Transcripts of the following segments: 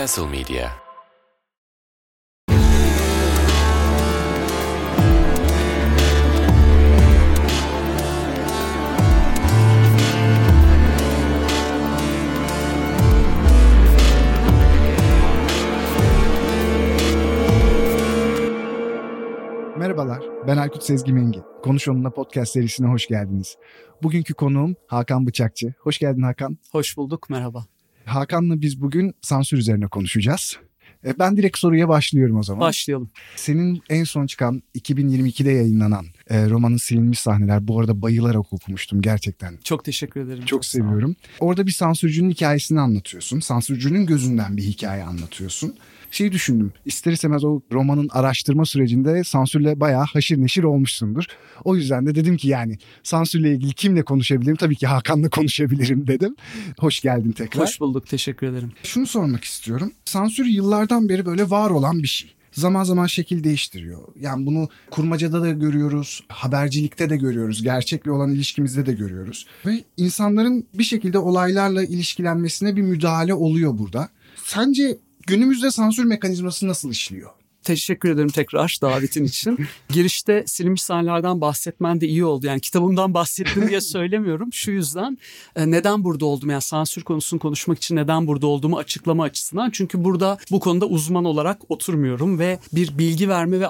Castle Media Merhabalar, ben Aykut Sezgi Mengi. Konuş Onunla podcast serisine hoş geldiniz. Bugünkü konuğum Hakan Bıçakçı. Hoş geldin Hakan. Hoş bulduk, merhaba. Hakan'la biz bugün sansür üzerine konuşacağız. E, Ben direkt soruya başlıyorum o zaman. Başlayalım. Senin en son çıkan 2022'de yayınlanan e, romanın silinmiş sahneler. Bu arada bayılarak okumuştum gerçekten. Çok teşekkür ederim. Çok ol. seviyorum. Orada bir sansürcünün hikayesini anlatıyorsun. Sansürcünün gözünden bir hikaye anlatıyorsun. Şeyi düşündüm. İster istemez o romanın araştırma sürecinde sansürle bayağı haşir neşir olmuşsundur. O yüzden de dedim ki yani sansürle ilgili kimle konuşabilirim? Tabii ki Hakan'la konuşabilirim dedim. Hoş geldin tekrar. Hoş bulduk, teşekkür ederim. Şunu sormak istiyorum. Sansür yıllardan beri böyle var olan bir şey. Zaman zaman şekil değiştiriyor. Yani bunu kurmacada da görüyoruz, habercilikte de görüyoruz, gerçekle olan ilişkimizde de görüyoruz. Ve insanların bir şekilde olaylarla ilişkilenmesine bir müdahale oluyor burada. Sence günümüzde sansür mekanizması nasıl işliyor? Teşekkür ederim tekrar davetin için. Girişte silinmiş sahnelerden bahsetmen de iyi oldu. Yani kitabımdan bahsettim diye söylemiyorum. Şu yüzden e, neden burada oldum? Yani sansür konusunu konuşmak için neden burada olduğumu açıklama açısından. Çünkü burada bu konuda uzman olarak oturmuyorum ve bir bilgi verme ve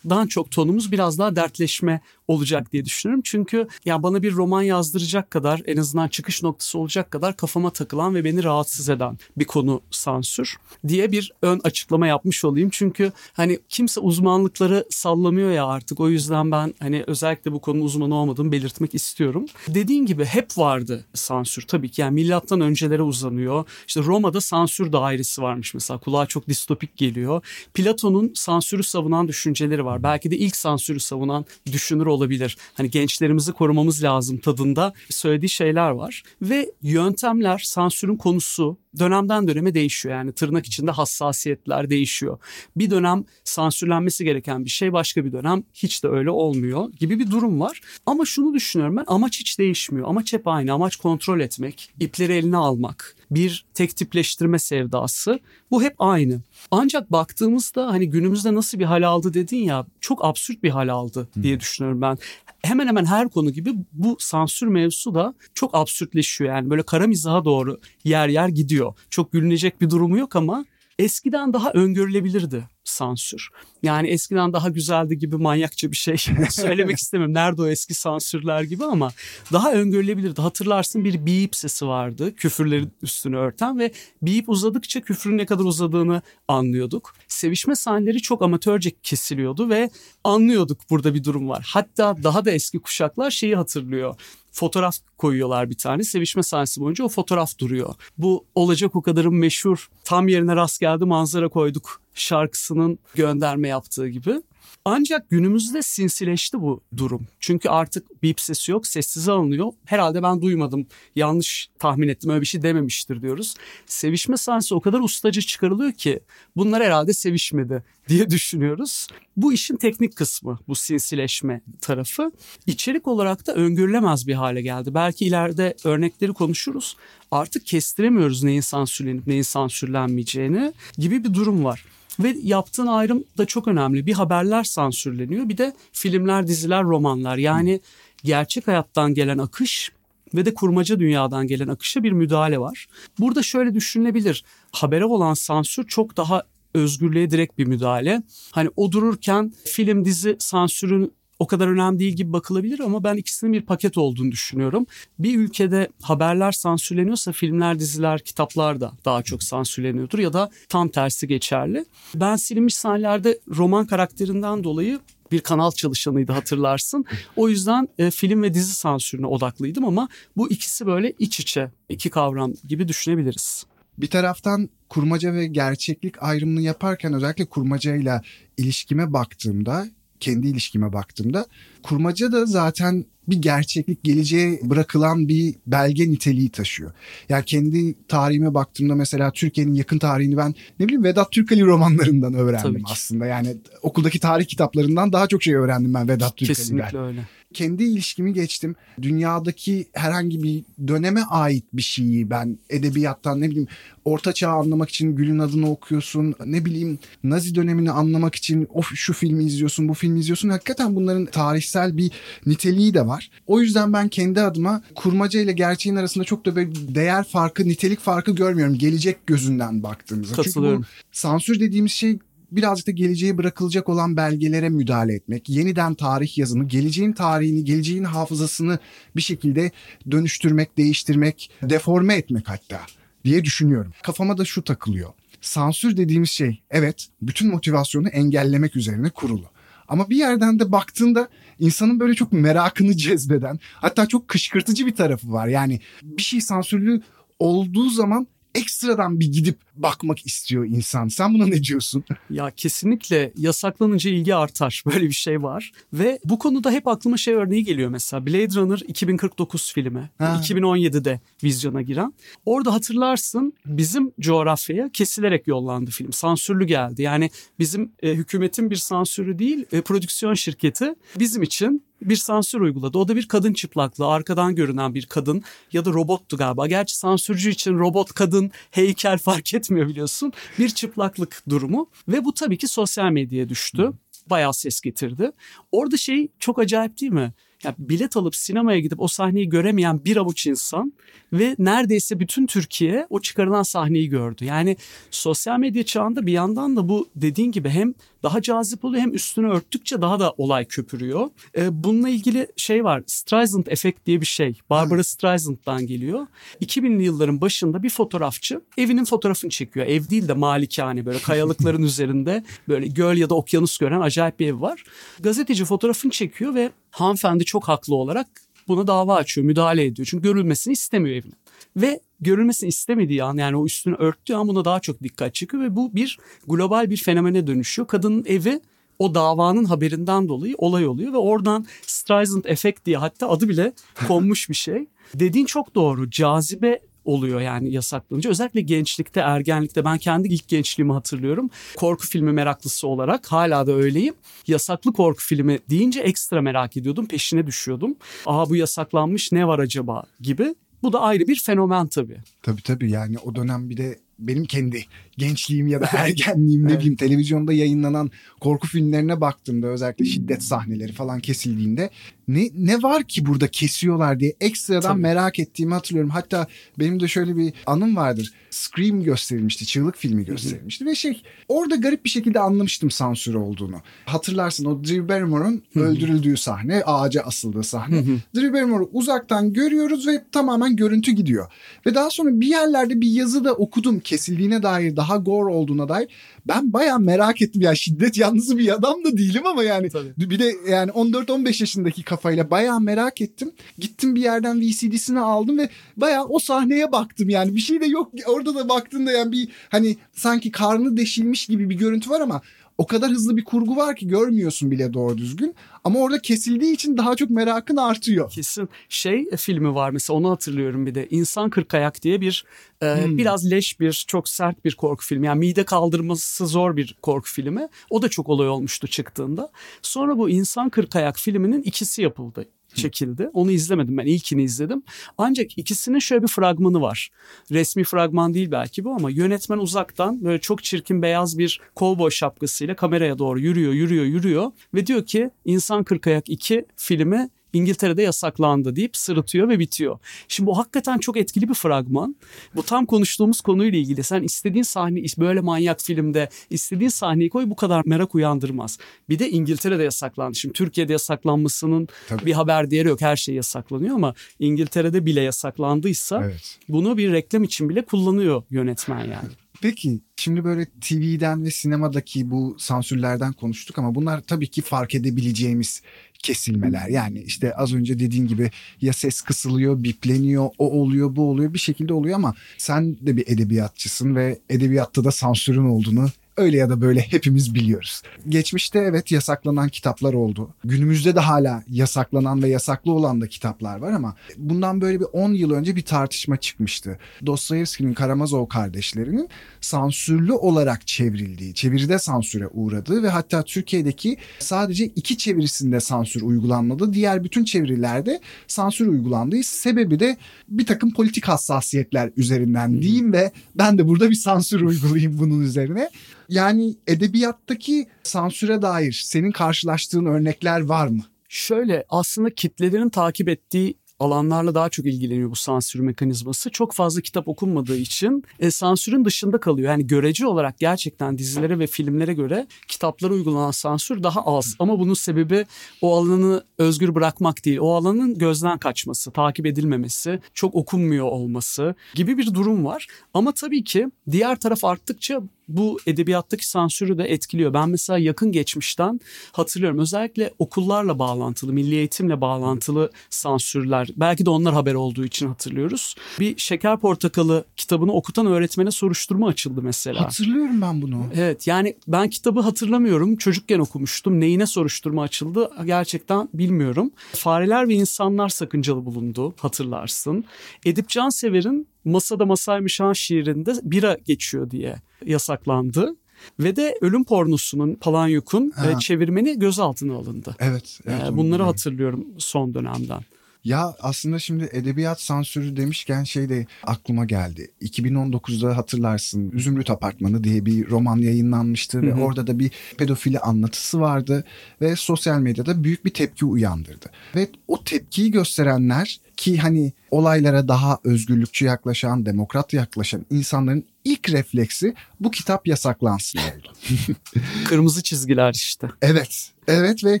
aydınlatmadan çok tonumuz biraz daha dertleşme olacak diye düşünüyorum. Çünkü ya bana bir roman yazdıracak kadar en azından çıkış noktası olacak kadar kafama takılan ve beni rahatsız eden bir konu sansür diye bir ön açıklama yapmış olayım. Çünkü hani kimse uzmanlıkları sallamıyor ya artık. O yüzden ben hani özellikle bu konunun uzmanı olmadığımı belirtmek istiyorum. Dediğin gibi hep vardı sansür tabii ki. Yani milattan öncelere uzanıyor. İşte Roma'da sansür dairesi varmış mesela. Kulağa çok distopik geliyor. Platon'un sansürü savunan düşünceleri var. Belki de ilk sansürü savunan düşünür olabilir. Hani gençlerimizi korumamız lazım tadında söylediği şeyler var. Ve yöntemler, sansürün konusu dönemden döneme değişiyor. Yani tırnak içinde hassasiyetler değişiyor. Bir dönem sansürlenmesi gereken bir şey başka bir dönem hiç de öyle olmuyor gibi bir durum var. Ama şunu düşünüyorum ben amaç hiç değişmiyor. Amaç hep aynı. Amaç kontrol etmek, ipleri eline almak, bir tek tipleştirme sevdası. Bu hep aynı. Ancak baktığımızda hani günümüzde nasıl bir hal aldı dedin ya çok absürt bir hal aldı diye düşünüyorum ben. Hemen hemen her konu gibi bu sansür mevzusu da çok absürtleşiyor. Yani böyle kara mizaha doğru yer yer gidiyor. Çok gülünecek bir durumu yok ama eskiden daha öngörülebilirdi sansür. Yani eskiden daha güzeldi gibi manyakça bir şey söylemek istemiyorum. Nerede o eski sansürler gibi ama daha öngörülebilirdi. Hatırlarsın bir bip sesi vardı küfürlerin üstünü örten ve bip uzadıkça küfrün ne kadar uzadığını anlıyorduk. Sevişme sahneleri çok amatörce kesiliyordu ve anlıyorduk burada bir durum var. Hatta daha da eski kuşaklar şeyi hatırlıyor fotoğraf koyuyorlar bir tane. Sevişme sahnesi boyunca o fotoğraf duruyor. Bu olacak o kadarın meşhur tam yerine rast geldi manzara koyduk şarkısının gönderme yaptığı gibi. Ancak günümüzde sinsileşti bu durum. Çünkü artık bip sesi yok, sessize alınıyor. Herhalde ben duymadım, yanlış tahmin ettim, öyle bir şey dememiştir diyoruz. Sevişme sahnesi o kadar ustaca çıkarılıyor ki bunlar herhalde sevişmedi diye düşünüyoruz. Bu işin teknik kısmı, bu sinsileşme tarafı. İçerik olarak da öngörülemez bir hale geldi. Belki ileride örnekleri konuşuruz. Artık kestiremiyoruz neyin sansürlenip neyin sansürlenmeyeceğini gibi bir durum var. Ve yaptığın ayrım da çok önemli. Bir haberler sansürleniyor bir de filmler, diziler, romanlar. Yani gerçek hayattan gelen akış ve de kurmaca dünyadan gelen akışa bir müdahale var. Burada şöyle düşünülebilir. Habere olan sansür çok daha özgürlüğe direkt bir müdahale. Hani o dururken film dizi sansürün o kadar önemli değil gibi bakılabilir ama ben ikisinin bir paket olduğunu düşünüyorum. Bir ülkede haberler sansürleniyorsa filmler, diziler, kitaplar da daha çok sansürleniyordur ya da tam tersi geçerli. Ben silinmiş sahnelerde roman karakterinden dolayı bir kanal çalışanıydı hatırlarsın. O yüzden e, film ve dizi sansürüne odaklıydım ama bu ikisi böyle iç içe iki kavram gibi düşünebiliriz. Bir taraftan kurmaca ve gerçeklik ayrımını yaparken özellikle kurmacayla ilişkime baktığımda kendi ilişkime baktığımda kurmaca da zaten bir gerçeklik geleceğe bırakılan bir belge niteliği taşıyor. Yani kendi tarihime baktığımda mesela Türkiye'nin yakın tarihini ben ne bileyim Vedat Türkali romanlarından öğrendim aslında. Yani okuldaki tarih kitaplarından daha çok şey öğrendim ben Vedat Türkali'den. Kesinlikle öyle. Kendi ilişkimi geçtim. Dünyadaki herhangi bir döneme ait bir şeyi ben edebiyattan ne bileyim Orta Çağ anlamak için Gül'ün adını okuyorsun. Ne bileyim Nazi dönemini anlamak için of şu filmi izliyorsun, bu filmi izliyorsun. Hakikaten bunların tarihsel bir niteliği de var. O yüzden ben kendi adıma kurmaca ile gerçeğin arasında çok da böyle değer farkı, nitelik farkı görmüyorum. Gelecek gözünden baktığımızda. Katılıyorum. Çünkü bu sansür dediğimiz şey birazcık da geleceğe bırakılacak olan belgelere müdahale etmek, yeniden tarih yazımı, geleceğin tarihini, geleceğin hafızasını bir şekilde dönüştürmek, değiştirmek, deforme etmek hatta diye düşünüyorum. Kafama da şu takılıyor. Sansür dediğimiz şey evet bütün motivasyonu engellemek üzerine kurulu. Ama bir yerden de baktığında insanın böyle çok merakını cezbeden hatta çok kışkırtıcı bir tarafı var. Yani bir şey sansürlü olduğu zaman ekstradan bir gidip bakmak istiyor insan. Sen buna ne diyorsun? Ya kesinlikle yasaklanınca ilgi artar. Böyle bir şey var. Ve bu konuda hep aklıma şey örneği geliyor mesela. Blade Runner 2049 filmi. Ha. 2017'de vizyona giren. Orada hatırlarsın bizim coğrafyaya kesilerek yollandı film. Sansürlü geldi. Yani bizim e, hükümetin bir sansürü değil, e, prodüksiyon şirketi bizim için bir sansür uyguladı. O da bir kadın çıplaklığı, arkadan görünen bir kadın ya da robottu galiba. Gerçi sansürcü için robot, kadın, heykel fark etmiyor biliyorsun. Bir çıplaklık durumu ve bu tabii ki sosyal medyaya düştü. Bayağı ses getirdi. Orada şey çok acayip değil mi? Ya bilet alıp sinemaya gidip o sahneyi göremeyen bir avuç insan ve neredeyse bütün Türkiye o çıkarılan sahneyi gördü. Yani sosyal medya çağında bir yandan da bu dediğin gibi hem daha cazip oluyor hem üstünü örttükçe daha da olay köpürüyor. Ee, bununla ilgili şey var Streisand efekt diye bir şey. Barbara Streisand'dan geliyor. 2000'li yılların başında bir fotoğrafçı evinin fotoğrafını çekiyor. Ev değil de malikane böyle kayalıkların üzerinde böyle göl ya da okyanus gören acayip bir ev var. Gazeteci fotoğrafını çekiyor ve hanımefendi çok haklı olarak buna dava açıyor, müdahale ediyor. Çünkü görülmesini istemiyor evinin. Ve görülmesini istemediği an yani o üstünü örttüğü an buna daha çok dikkat çekiyor ve bu bir global bir fenomene dönüşüyor. Kadının evi o davanın haberinden dolayı olay oluyor ve oradan Streisand efekt diye hatta adı bile konmuş bir şey. Dediğin çok doğru. Cazibe oluyor yani yasaklanınca. Özellikle gençlikte, ergenlikte ben kendi ilk gençliğimi hatırlıyorum. Korku filmi meraklısı olarak hala da öyleyim. Yasaklı korku filmi deyince ekstra merak ediyordum, peşine düşüyordum. Aa bu yasaklanmış ne var acaba gibi. Bu da ayrı bir fenomen tabii. Tabii tabii yani o dönem bir de benim kendi gençliğim ya da ergenliğim ne bileyim televizyonda yayınlanan korku filmlerine baktığımda özellikle şiddet sahneleri falan kesildiğinde ne ne var ki burada kesiyorlar diye ekstradan Tabii. merak ettiğimi hatırlıyorum. Hatta benim de şöyle bir anım vardır. Scream gösterilmişti, çığlık filmi gösterilmişti ve şey orada garip bir şekilde anlamıştım sansür olduğunu. Hatırlarsın o Drew Barrymore'un öldürüldüğü sahne, ağaca asıldığı sahne. Drew Barrymore'u uzaktan görüyoruz ve tamamen görüntü gidiyor. Ve daha sonra bir yerlerde bir yazı da okudum kesildiğine dair, daha gore olduğuna dair. Ben bayağı merak ettim ya şiddet yanlısı bir adam da değilim ama yani Tabii. bir de yani 14-15 yaşındaki kafayla bayağı merak ettim. Gittim bir yerden VCD'sini aldım ve bayağı o sahneye baktım yani bir şey de yok. Orada da baktığında yani bir hani sanki karnı deşilmiş gibi bir görüntü var ama o kadar hızlı bir kurgu var ki görmüyorsun bile doğru düzgün. Ama orada kesildiği için daha çok merakın artıyor. Kesin şey e, filmi var mesela onu hatırlıyorum bir de İnsan Kırkayak diye bir e, Hmm. biraz leş bir çok sert bir korku filmi yani mide kaldırması zor bir korku filmi o da çok olay olmuştu çıktığında sonra bu İnsan Kırkayak filminin ikisi yapıldı çekildi. Onu izlemedim ben ilkini izledim. Ancak ikisinin şöyle bir fragmanı var. Resmi fragman değil belki bu ama yönetmen uzaktan böyle çok çirkin beyaz bir kovboy şapkasıyla kameraya doğru yürüyor, yürüyor, yürüyor ve diyor ki İnsan Kırkayak 2 filmi İngiltere'de yasaklandı deyip sırıtıyor ve bitiyor. Şimdi bu hakikaten çok etkili bir fragman. Bu tam konuştuğumuz konuyla ilgili. Sen istediğin sahne böyle manyak filmde istediğin sahneyi koy bu kadar merak uyandırmaz. Bir de İngiltere'de yasaklandı. Şimdi Türkiye'de yasaklanmasının Tabii. bir haber değeri yok. Her şey yasaklanıyor ama İngiltere'de bile yasaklandıysa Evet. bunu bir reklam için bile kullanıyor yönetmen yani. Peki şimdi böyle TV'den ve sinemadaki bu sansürlerden konuştuk ama bunlar tabii ki fark edebileceğimiz kesilmeler. Yani işte az önce dediğin gibi ya ses kısılıyor, bipleniyor, o oluyor, bu oluyor bir şekilde oluyor ama sen de bir edebiyatçısın ve edebiyatta da sansürün olduğunu öyle ya da böyle hepimiz biliyoruz. Geçmişte evet yasaklanan kitaplar oldu. Günümüzde de hala yasaklanan ve yasaklı olan da kitaplar var ama bundan böyle bir 10 yıl önce bir tartışma çıkmıştı. Dostoyevski'nin Karamazov kardeşlerinin sansürlü olarak çevrildiği, çeviride sansüre uğradığı ve hatta Türkiye'deki sadece iki çevirisinde sansür uygulanmadı. Diğer bütün çevirilerde sansür uygulandığı sebebi de bir takım politik hassasiyetler üzerinden diyeyim ve ben de burada bir sansür uygulayayım bunun üzerine. Yani edebiyattaki sansüre dair senin karşılaştığın örnekler var mı? Şöyle aslında kitlelerin takip ettiği alanlarla daha çok ilgileniyor bu sansür mekanizması. Çok fazla kitap okunmadığı için e, sansürün dışında kalıyor. Yani görece olarak gerçekten dizilere ve filmlere göre kitaplara uygulanan sansür daha az. Ama bunun sebebi o alanı özgür bırakmak değil. O alanın gözden kaçması, takip edilmemesi, çok okunmuyor olması gibi bir durum var. Ama tabii ki diğer taraf arttıkça bu edebiyattaki sansürü de etkiliyor. Ben mesela yakın geçmişten hatırlıyorum. Özellikle okullarla bağlantılı, milli eğitimle bağlantılı sansürler. Belki de onlar haber olduğu için hatırlıyoruz. Bir Şeker Portakalı kitabını okutan öğretmene soruşturma açıldı mesela. Hatırlıyorum ben bunu. Evet yani ben kitabı hatırlamıyorum. Çocukken okumuştum. Neyine soruşturma açıldı gerçekten bilmiyorum. Fareler ve insanlar sakıncalı bulundu hatırlarsın. Edip Cansever'in Masada Masaymış Han şiirinde bira geçiyor diye yasaklandı. Ve de ölüm pornosunun Palanyuk'un Ha. e, çevirmeni gözaltına alındı. Evet. evet E, onu Bunları biliyorum. hatırlıyorum son dönemden. Ya aslında şimdi edebiyat sansürü demişken şey de aklıma geldi. 2019'da hatırlarsın Zümrüt Apartmanı diye bir roman yayınlanmıştı ve Hı hı. orada da bir pedofili anlatısı vardı ve sosyal medyada büyük bir tepki uyandırdı. Ve o tepkiyi gösterenler ki hani olaylara daha özgürlükçü yaklaşan, demokrat yaklaşan insanların ilk refleksi bu kitap yasaklansın oldu. Kırmızı çizgiler işte. Evet. Evet ve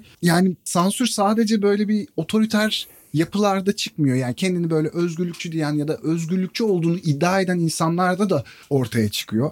yani sansür sadece böyle bir otoriter yapılarda çıkmıyor. Yani kendini böyle özgürlükçü diyen ya da özgürlükçü olduğunu iddia eden insanlarda da ortaya çıkıyor.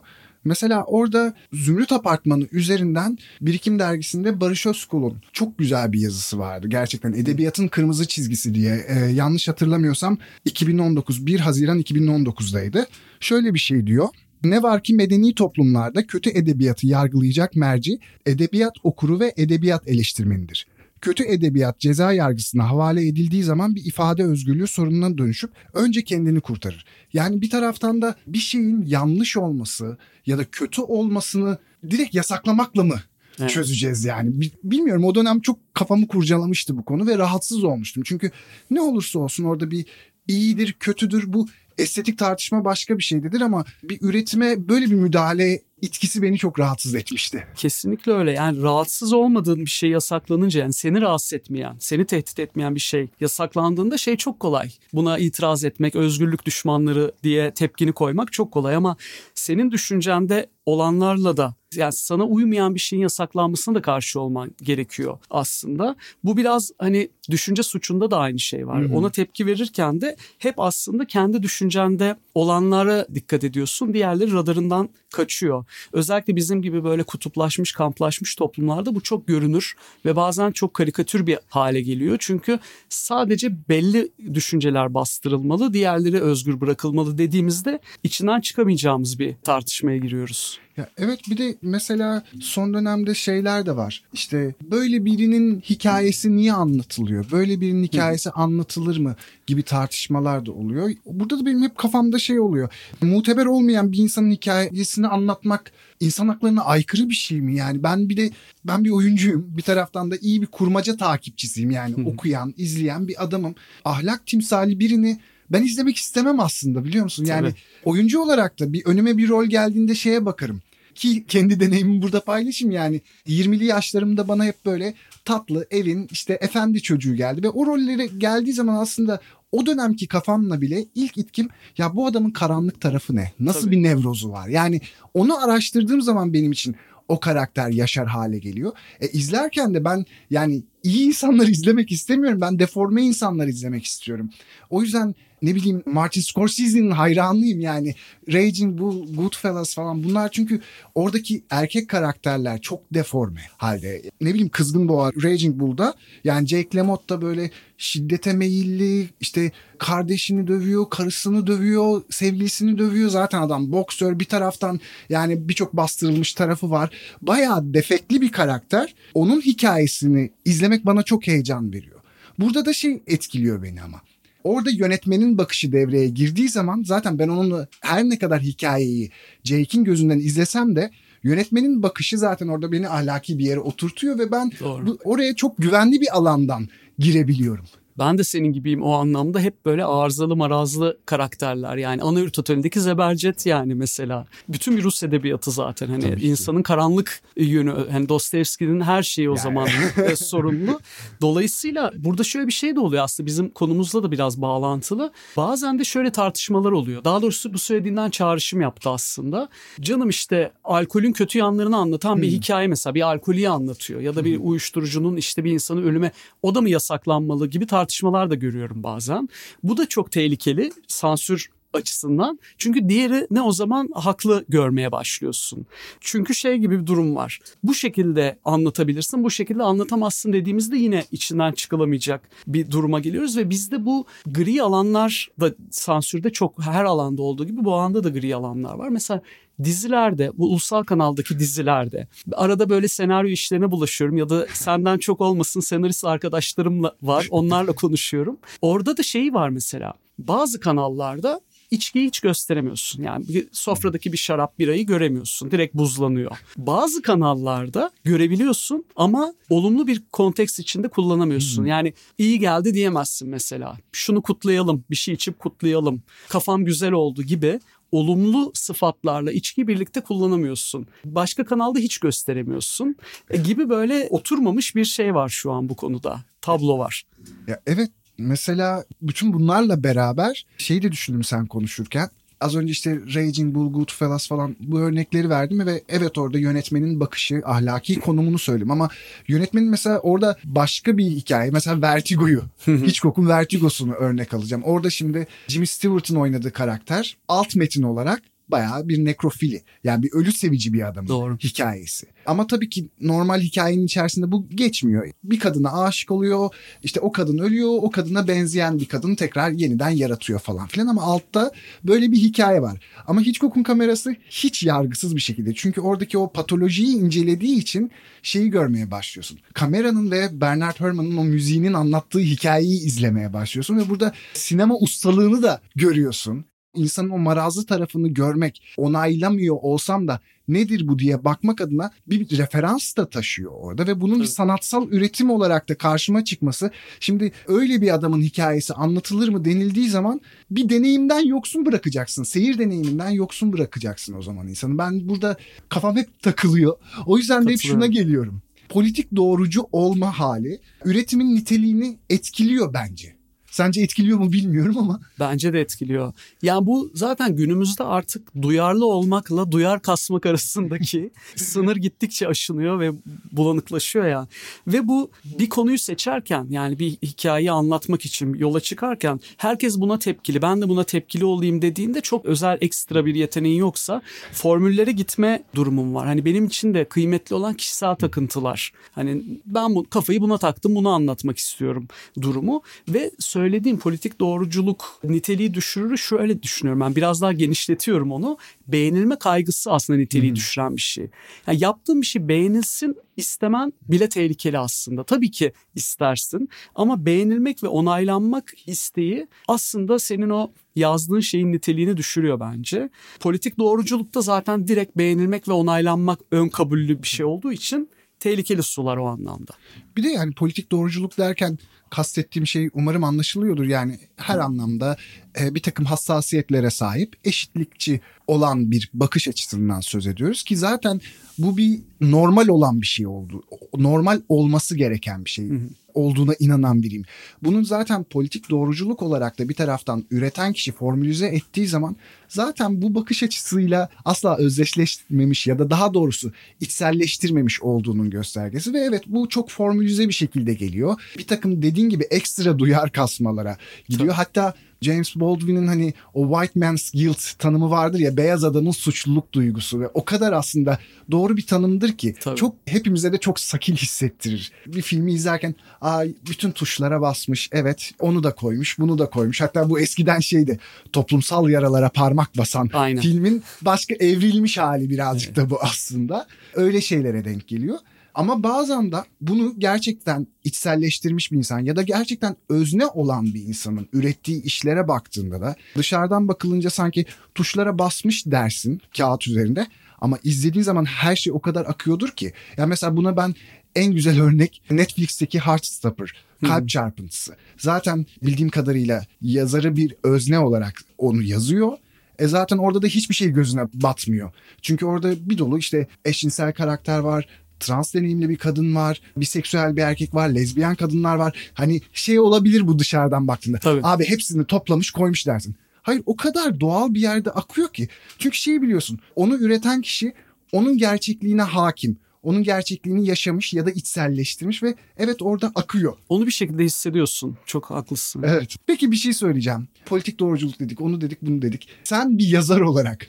Mesela orada Zümrüt Apartmanı üzerinden Birikim Dergisi'nde Barış Özkul'un çok güzel bir yazısı vardı. Gerçekten edebiyatın kırmızı çizgisi diye. Ee, yanlış hatırlamıyorsam 2019 1 Haziran 2019'daydı. Şöyle bir şey diyor. Ne var ki medeni toplumlarda kötü edebiyatı yargılayacak merci edebiyat okuru ve edebiyat eleştirmenidir. Kötü edebiyat ceza yargısına havale edildiği zaman bir ifade özgürlüğü sorununa dönüşüp önce kendini kurtarır. Yani bir taraftan da bir şeyin yanlış olması ya da kötü olmasını direkt yasaklamakla mı Evet. çözeceğiz yani? Bi- Bilmiyorum o dönem çok kafamı kurcalamıştı bu konu ve rahatsız olmuştum. Çünkü ne olursa olsun orada bir iyidir, kötüdür bu estetik tartışma başka bir şeydedir ama bir üretime böyle bir müdahale itkisi beni çok rahatsız etmişti. Kesinlikle öyle. Yani rahatsız olmadığın bir şey yasaklanınca yani seni rahatsız etmeyen, seni tehdit etmeyen bir şey yasaklandığında şey çok kolay. Buna itiraz etmek, özgürlük düşmanları diye tepkini koymak çok kolay ama senin düşüncende olanlarla da yani sana uymayan bir şeyin yasaklanmasına da karşı olman gerekiyor aslında. Bu biraz hani düşünce suçunda da aynı şey var. Hı hı. Ona tepki verirken de hep aslında kendi düşüncende olanlara dikkat ediyorsun. Diğerleri radarından kaçıyor. Özellikle bizim gibi böyle kutuplaşmış, kamplaşmış toplumlarda bu çok görünür ve bazen çok karikatür bir hale geliyor. Çünkü sadece belli düşünceler bastırılmalı, diğerleri özgür bırakılmalı dediğimizde içinden çıkamayacağımız bir tartışmaya giriyoruz. Ya evet bir de mesela son dönemde şeyler de var. İşte böyle birinin hikayesi niye anlatılıyor? Böyle birinin hikayesi anlatılır mı? gibi tartışmalar da oluyor. Burada da benim hep kafamda şey oluyor. Muteber olmayan bir insanın hikayesini anlatmak insan haklarına aykırı bir şey mi? Yani ben bir de ben bir oyuncuyum. Bir taraftan da iyi bir kurmaca takipçisiyim. Yani okuyan, izleyen bir adamım. Ahlak timsali birini ben izlemek istemem aslında biliyor musun? Yani Tabii. oyuncu olarak da bir önüme bir rol geldiğinde şeye bakarım. Ki kendi deneyimimi burada paylaşayım yani 20'li yaşlarımda bana hep böyle tatlı evin işte efendi çocuğu geldi ve o rollere geldiği zaman aslında o dönemki kafamla bile ilk itkim ya bu adamın karanlık tarafı ne? Nasıl Tabii. bir nevrozu var? Yani onu araştırdığım zaman benim için o karakter yaşar hale geliyor. E izlerken de ben yani iyi insanlar izlemek istemiyorum. Ben deforme insanlar izlemek istiyorum. O yüzden ne bileyim Martin Scorsese'nin hayranlıyım yani. Raging Bull, Goodfellas falan bunlar çünkü oradaki erkek karakterler çok deforme halde. Ne bileyim Kızgın Boğa Raging Bull'da yani Jake LaMotte da böyle şiddete meyilli işte kardeşini dövüyor, karısını dövüyor, sevgilisini dövüyor. Zaten adam boksör bir taraftan yani birçok bastırılmış tarafı var. Bayağı defekli bir karakter. Onun hikayesini izlemek bana çok heyecan veriyor. Burada da şey etkiliyor beni ama. Orada yönetmenin bakışı devreye girdiği zaman zaten ben onunla her ne kadar hikayeyi Jake'in gözünden izlesem de yönetmenin bakışı zaten orada beni ahlaki bir yere oturtuyor ve ben bu, oraya çok güvenli bir alandan girebiliyorum. Ben de senin gibiyim o anlamda hep böyle arızalı marazlı karakterler yani ana yurt otelindeki Zebercet yani mesela. Bütün bir Rus edebiyatı zaten hani Tabii insanın ki. karanlık yönü hani Dostoyevski'nin her şeyi o yani. zaman e, sorumlu. Dolayısıyla burada şöyle bir şey de oluyor aslında bizim konumuzla da biraz bağlantılı. Bazen de şöyle tartışmalar oluyor. Daha doğrusu bu söylediğinden çağrışım yaptı aslında. Canım işte alkolün kötü yanlarını anlatan hmm. bir hikaye mesela bir alkolü anlatıyor ya da bir uyuşturucunun işte bir insanı ölüme o da mı yasaklanmalı gibi tartışmalar tartışmalar da görüyorum bazen. Bu da çok tehlikeli sansür açısından. Çünkü diğeri ne o zaman haklı görmeye başlıyorsun. Çünkü şey gibi bir durum var. Bu şekilde anlatabilirsin, bu şekilde anlatamazsın dediğimizde yine içinden çıkılamayacak bir duruma geliyoruz ve bizde bu gri alanlar da sansürde çok her alanda olduğu gibi bu alanda da gri alanlar var. Mesela dizilerde, bu ulusal kanaldaki dizilerde arada böyle senaryo işlerine bulaşıyorum ya da senden çok olmasın senarist arkadaşlarımla var. Onlarla konuşuyorum. Orada da şeyi var mesela. Bazı kanallarda içkiyi hiç gösteremiyorsun. Yani bir sofradaki bir şarap birayı göremiyorsun. Direkt buzlanıyor. Bazı kanallarda görebiliyorsun ama olumlu bir konteks içinde kullanamıyorsun. Hmm. Yani iyi geldi diyemezsin mesela. Şunu kutlayalım, bir şey içip kutlayalım. Kafam güzel oldu gibi olumlu sıfatlarla içki birlikte kullanamıyorsun. Başka kanalda hiç gösteremiyorsun. E, gibi böyle oturmamış bir şey var şu an bu konuda. Tablo var. Ya evet mesela bütün bunlarla beraber şeyi de düşündüm sen konuşurken. Az önce işte Raging Bull, Goodfellas falan bu örnekleri verdim ve evet orada yönetmenin bakışı, ahlaki konumunu söyledim ama yönetmenin mesela orada başka bir hikaye mesela Vertigo'yu, Hitchcock'un Vertigo'sunu örnek alacağım. Orada şimdi Jimmy Stewart'ın oynadığı karakter alt metin olarak bayağı bir nekrofili. Yani bir ölü sevici bir adamın Doğru. hikayesi. Ama tabii ki normal hikayenin içerisinde bu geçmiyor. Bir kadına aşık oluyor. işte o kadın ölüyor. O kadına benzeyen bir kadını tekrar yeniden yaratıyor falan filan. Ama altta böyle bir hikaye var. Ama Hitchcock'un kamerası hiç yargısız bir şekilde. Çünkü oradaki o patolojiyi incelediği için şeyi görmeye başlıyorsun. Kameranın ve Bernard Herrmann'ın o müziğinin anlattığı hikayeyi izlemeye başlıyorsun. Ve burada sinema ustalığını da görüyorsun insanın o marazlı tarafını görmek onaylamıyor olsam da nedir bu diye bakmak adına bir referans da taşıyor orada ve bunun bir sanatsal üretim olarak da karşıma çıkması şimdi öyle bir adamın hikayesi anlatılır mı denildiği zaman bir deneyimden yoksun bırakacaksın. Seyir deneyiminden yoksun bırakacaksın o zaman insanı. Ben burada kafam hep takılıyor. O yüzden de hep şuna geliyorum. Politik doğrucu olma hali üretimin niteliğini etkiliyor bence. Sence etkiliyor mu bilmiyorum ama. Bence de etkiliyor. Yani bu zaten günümüzde artık duyarlı olmakla duyar kasmak arasındaki sınır gittikçe aşınıyor ve bulanıklaşıyor ya. Ve bu bir konuyu seçerken yani bir hikayeyi anlatmak için yola çıkarken herkes buna tepkili. Ben de buna tepkili olayım dediğinde çok özel ekstra bir yeteneğin yoksa formüllere gitme durumum var. Hani benim için de kıymetli olan kişisel takıntılar. Hani ben bu kafayı buna taktım bunu anlatmak istiyorum durumu ve söylediğim politik doğruculuk niteliği düşürür şöyle düşünüyorum ben biraz daha genişletiyorum onu. Beğenilme kaygısı aslında niteliği hmm. düşüren bir şey. Yani yaptığın bir şey beğenilsin istemen bile tehlikeli aslında. Tabii ki istersin ama beğenilmek ve onaylanmak isteği aslında senin o yazdığın şeyin niteliğini düşürüyor bence. Politik doğruculukta zaten direkt beğenilmek ve onaylanmak ön kabullü bir şey olduğu için tehlikeli sular o anlamda. Bir de yani politik doğruculuk derken kastettiğim şey umarım anlaşılıyordur. Yani her anlamda e, bir takım hassasiyetlere sahip, eşitlikçi olan bir bakış açısından söz ediyoruz ki zaten bu bir normal olan bir şey oldu. Normal olması gereken bir şey. Olduğuna inanan biriyim. Bunun zaten politik doğruculuk olarak da bir taraftan üreten kişi formülize ettiği zaman zaten bu bakış açısıyla asla özdeşleşmemiş ya da daha doğrusu içselleştirmemiş olduğunun göstergesi ve evet bu çok formülize bir şekilde geliyor. Bir takım dediğin gibi ekstra duyar kasmalara gidiyor. Hatta James Baldwin'in hani o white man's guilt tanımı vardır ya beyaz adamın suçluluk duygusu ve o kadar aslında doğru bir tanımdır ki Tabii. çok hepimize de çok sakil hissettirir. Bir filmi izlerken Aa, bütün tuşlara basmış evet onu da koymuş bunu da koymuş hatta bu eskiden şeydi toplumsal yaralara parmak basan Aynen. filmin başka evrilmiş hali birazcık da bu aslında öyle şeylere denk geliyor. Ama bazen de bunu gerçekten içselleştirmiş bir insan ya da gerçekten özne olan bir insanın ürettiği işlere baktığında da dışarıdan bakılınca sanki tuşlara basmış dersin kağıt üzerinde ama izlediğin zaman her şey o kadar akıyordur ki. Ya mesela buna ben en güzel örnek Netflix'teki Heartstopper, kalp çarpıntısı. Zaten bildiğim kadarıyla yazarı bir özne olarak onu yazıyor. E zaten orada da hiçbir şey gözüne batmıyor. Çünkü orada bir dolu işte eşcinsel karakter var, trans deneyimli bir kadın var, biseksüel bir erkek var, lezbiyen kadınlar var. Hani şey olabilir bu dışarıdan baktığında. Tabii. Abi hepsini toplamış koymuş dersin. Hayır o kadar doğal bir yerde akıyor ki. Çünkü şeyi biliyorsun onu üreten kişi onun gerçekliğine hakim. Onun gerçekliğini yaşamış ya da içselleştirmiş ve evet orada akıyor. Onu bir şekilde hissediyorsun. Çok haklısın. Evet. Peki bir şey söyleyeceğim. Politik doğruculuk dedik, onu dedik, bunu dedik. Sen bir yazar olarak